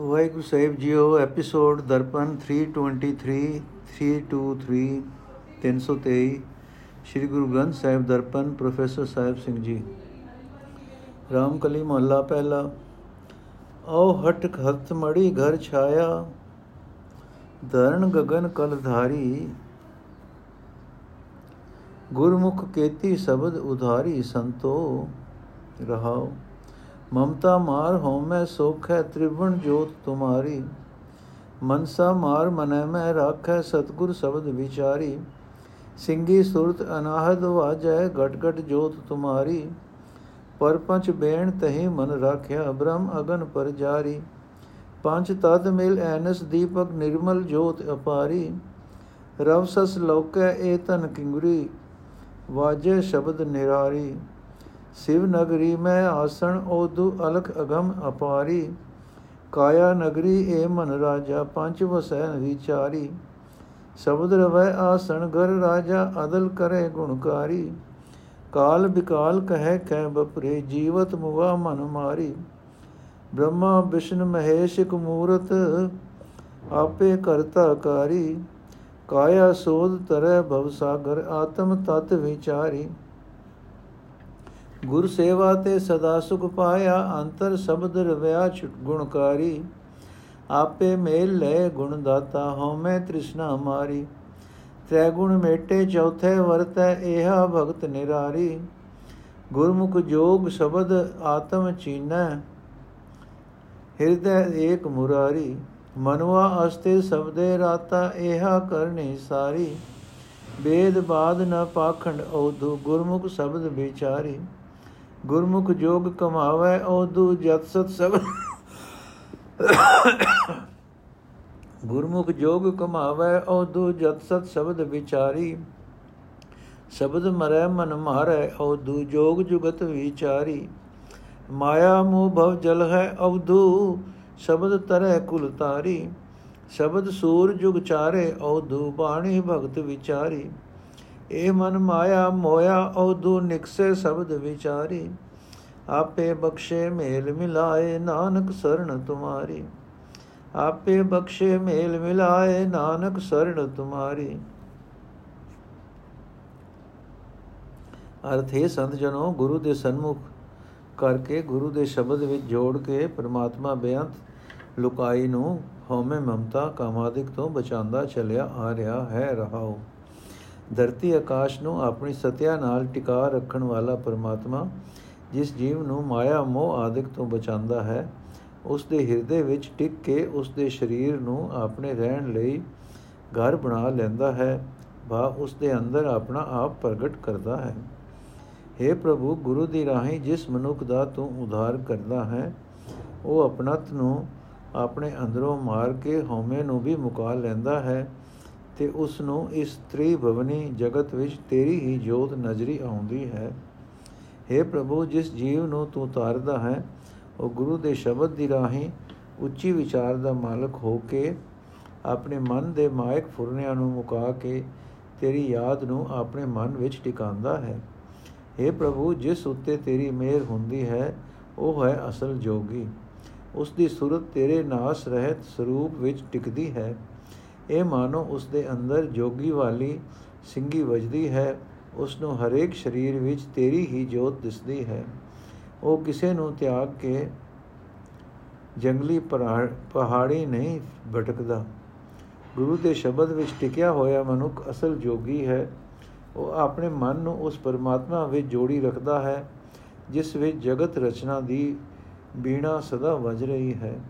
ਵਾਹਿਗੁਰੂ ਸਾਹਿਬ ਜੀਓ episode Darpan 323 323 323 Sri Guru Granth Sahib Darpan, professor Sahib Singh ji. Ramkali ਮਹੱਲਾ ਪਹਿਲਾ ਓ ਹਟ ਹੱਥ ਮੜੀ ਘਰ ਛਾਇਆ ਧਰਨ ਗगन ਕਲ ਧਾਰੀ, ਗੁਰਮੁਖ ਕੇਤੀ ਸ਼ਬਦ ਉਧਾਰੀ ਸੰਤੋ, ਰਹਾਓ। ਮਮਤਾ ਮਾਰ ਹਉਮੈ ਸੁਖ ਹੈ ਤ੍ਰਿਵਣ ਜੋਤ ਤੁਮਾਰੀ। ਮਨਸਾ ਮਾਰ ਮਨੈ ਮੈਂ ਰਾਖੈ ਸਤਗੁਰ ਸ਼ਬਦ ਵਿਚਾਰੀ। ਸਿੰਘੀ ਸੁਰਤ ਅਨਾਹਦ ਵਾਜੈ ਘਟ ਘਟ ਜੋਤ ਤੁਮਾਰੀ। ਪਰਪੰਚ ਬੇਣ ਤਹੀ ਮਨ ਰਾਖਿਆ ਬ੍ਰਹਮ ਅਗਨ ਪਰ ਜਾਰੀ। ਪੰਜ ਤਤ ਮਿਲ ਐਨਸ ਦੀਪਕ ਨਿਰਮਲ ਜੋਤ ਅਪਾਰੀ। ਰਵ ਸਸ ਲੋਕੈ ਏ ਤਨ ਕਿੰਗਰੀ, ਵਾਜੇ ਸ਼ਬਦ ਨਿਰਾਰੀ। ਸਿਵ ਨਗਰੀ ਮੈਂ ਆਸਣ, ਓਦੂ ਅਲਖ ਅਗਮ ਅਪਾਰੀ। ਕਾਇਆ ਨਗਰੀ, ਏ ਮਨ ਰਾਜਾ, ਪੰਜ ਵਸੈ ਵਿਚਾਰੀ ਸ਼ਬਦ ਰਵੈ ਆਸਣ, ਘਰ ਰਾਜਾ, ਅਦਲ ਕਰੇ ਗੁਣਕਾਰੀ ਕਾਲ ਬਿਕਾਲ ਕਹੈ ਕੈ ਬਪਰੇ, ਜੀਵਤ ਮੁਵਾ ਮਨ ਮਾਰੀ। ਬ੍ਰਹਮਾ ਵਿਸ਼ਨ ਮਹੇਸ਼, ਇਕ ਮੂਰਤ, ਆਪੇ ਕਰਤਾ ਕਾਰੀ। ਕਾਇਆ ਸੋਧ ਤਰੈ ਭਵ ਸਾਗਰ, ਆਤਮ ਤਤ ਵਿਚਾਰੀ। ਗੁਰ ਸੇਵਾ ਤੇ ਸਦਾ ਸੁਖ ਪਾਇਆ, ਅੰਤਰ ਸ਼ਬਦ ਰਵਿਆ ਛੁਟ ਗੁਣਕਾਰੀ। ਆਪੇ ਮੇਲ ਲੈ ਗੁਣ ਦਾਤਾ ਹਉਮੈ ਤ੍ਰਿਸ਼ਨਾ ਮਾਰੀ। ਤ੍ਰੈ ਗੁਣ ਮੇਟੇ ਚੌਥੇ ਵਰਤੈ ਇਹਾ ਭਗਤ ਨਿਰਾਰੀ। ਗੁਰਮੁਖ ਜੋਗ ਸ਼ਬਦ ਆਤਮ ਚੀਨੈ, ਹਿਰਦੈ ਏਕ ਮੁਰਾਰੀ। ਮਨਵਾ ਅਸਤੇ ਸਬਦੇ ਰਾਤਾ ਇਹਾ ਕਰਨੀ ਸਾਰੀ। ਬੇਦ ਬਾਦ ਨ ਪਾਖੰਡ ਔਧੂ ਗੁਰਮੁਖ ਸ਼ਬਦ ਵਿਚਾਰੀ। ਗੁਰਮੁਖ ਜੋਗ ਕਮਾਵੇ ਔਦੂ ਜਤ ਸਤ ਸਭ। ਗੁਰਮੁਖ ਜੋਗ ਕਮਾਵੇ ਔਦੂ ਜਤ ਸਤ ਸ਼ਬਦ ਵਿਚਾਰੀ। ਸ਼ਬਦ ਮਰੈ ਮਨ ਮਾਰੈ ਔਦੂ ਜੋਗ ਜੁਗਤ ਵਿਚਾਰੀ। ਮਾਇਆ ਮੋਹ ਭਵ ਜਲ ਹੈ ਔਦੂ ਸ਼ਬਦ ਤਰੈ ਕੁਲ ਤਾਰੀ। ਸ਼ਬਦ ਸੂਰ ਜੁਗ ਚਾਰੇ ਔਦੂ ਬਾਣੀ ਭਗਤ ਵਿਚਾਰੀ। ਏ ਮਨ ਮਾਇਆ ਮੋਇਆ ਔਦੂ ਨਿਕਸੇ ਸ਼ਬਦ ਵਿਚਾਰੀ। ਆਪੇ ਬਖਸ਼ੇ ਮੇਲ ਮਿਲਾਏ ਨਾਨਕ ਸਰਣ ਤੁਮਾਰੀ। ਆਪੇ ਬਖਸ਼ੇ ਮੇਲ ਮਿਲਾਏ ਨਾਨਕ ਸਰਣ ਤੁਮਾਰੀ। ਅਰਥ ਹੈ ਸੰਤ ਜਨੋ, ਗੁਰੂ ਦੇ ਸਨਮੁਖ ਕਰਕੇ ਗੁਰੂ ਦੇ ਸ਼ਬਦ ਵਿੱਚ ਜੋੜ ਕੇ ਪ੍ਰਮਾਤਮਾ ਬੇਅੰਤ ਲੁਕਾਈ ਨੂੰ ਹਉਮੈ ਮਮਤਾ ਕਾਮਾਦਿਕ ਤੋਂ ਬਚਾਉਂਦਾ ਚੱਲਿਆ ਆ ਰਿਹਾ ਹੈ ਰਹਾਓ ਧਰਤੀ ਆਕਾਸ਼ ਨੂੰ ਆਪਣੀ ਸਤਿਆ ਨਾਲ ਟਿਕਾ ਰੱਖਣ ਵਾਲਾ ਪਰਮਾਤਮਾ, ਜਿਸ ਜੀਵ ਨੂੰ ਮਾਇਆ, ਮੋਹ ਆਦਿਕ ਤੋਂ ਬਚਾਉਂਦਾ ਹੈ ਉਸ ਦੇ ਹਿਰਦੇ ਵਿੱਚ ਟਿਕ ਕੇ ਉਸ ਦੇ ਸਰੀਰ ਨੂੰ ਆਪਣੇ ਰਹਿਣ ਲਈ ਘਰ ਬਣਾ ਲੈਂਦਾ ਹੈ, ਬਾ ਉਸ ਦੇ ਅੰਦਰ ਆਪਣਾ ਆਪ ਪ੍ਰਗਟ ਕਰਦਾ ਹੈ। हे ਪ੍ਰਭੂ, ਗੁਰੂ ਦੀ ਰਾਹੀਂ ਜਿਸ ਮਨੁੱਖ ਦਾ ਤੂੰ ਉਧਾਰ ਕਰਦਾ ਹੈ, ਉਹ ਆਪਣਤ ਨੂੰ ਆਪਣੇ ਅੰਦਰੋਂ ਮਾਰ ਕੇ ਹਉਮੈ ਨੂੰ ਵੀ ਮੁਕਾ ਲੈਂਦਾ ਹੈ ਤੇ ਉਸ ਨੂੰ ਇਸ ਤ੍ਰੀ ਭਵਨੀ ਜਗਤ ਵਿੱਚ ਤੇਰੀ ਹੀ ਜੋਤ ਨਜ਼ਰੀ ਆਉਂਦੀ ਹੈ। हे ਪ੍ਰਭੂ, ਜਿਸ ਜੀਵ ਨੂੰ ਤੂੰ ਤਾਰਦਾ ਹੈ, ਉਹ ਗੁਰੂ ਦੇ ਸ਼ਬਦ ਦੀ ਰਾਹੀਂ ਉੱਚੀ ਵਿਚਾਰ ਦਾ ਮਾਲਕ ਹੋ ਕੇ ਆਪਣੇ ਮਨ ਦੇ ਮਾਇਕ ਫੁਰਨਿਆਂ ਨੂੰ ਮੁਕਾ ਕੇ ਤੇਰੀ ਯਾਦ ਨੂੰ ਆਪਣੇ ਮਨ ਵਿੱਚ ਟਿਕਾਉਂਦਾ ਹੈ। हे ਪ੍ਰਭੂ, ਜਿਸ ਉੱਤੇ ਤੇਰੀ ਮਿਹਰ ਹੁੰਦੀ ਹੈ, ਉਹ ਹੈ ਅਸਲ ਜੋਗੀ। ਉਸ ਦੀ ਸੁਰਤ ਤੇਰੇ ਨਾਸ ਰਹਿਤ ਸਰੂਪ ਵਿੱਚ ਟਿਕਦੀ ਹੈ। ਇਹ ਮਾਨੋ ਉਸ ਦੇ ਅੰਦਰ ਜੋਗੀ ਵਾਲੀ ਸਿੰਘੀ ਵਜਦੀ ਹੈ ਉਸ ਨੂੰ ਹਰੇਕ ਸਰੀਰ ਵਿੱਚ ਤੇਰੀ ਹੀ ਜੋਤ ਦਿਸਦੀ ਹੈ। ਉਹ ਕਿਸੇ ਨੂੰ ਤਿਆਗ ਕੇ ਜੰਗਲੀ ਪਹਾੜੀ ਨਹੀਂ ਭਟਕਦਾ। ਗੁਰੂ ਦੇ ਸ਼ਬਦ ਵਿੱਚ ਟਿਕਿਆ ਹੋਇਆ ਮਨੁੱਖ ਅਸਲ ਜੋਗੀ ਹੈ। ਉਹ ਆਪਣੇ ਮਨ ਨੂੰ ਉਸ ਪਰਮਾਤਮਾ ਵਿੱਚ ਜੋੜੀ ਰੱਖਦਾ ਹੈ, ਜਿਸ ਵਿੱਚ ਜਗਤ ਰਚਨਾ ਦੀ ਬੀਣਾ ਸਦਾ ਵੱਜ ਰਹੀ ਹੈ।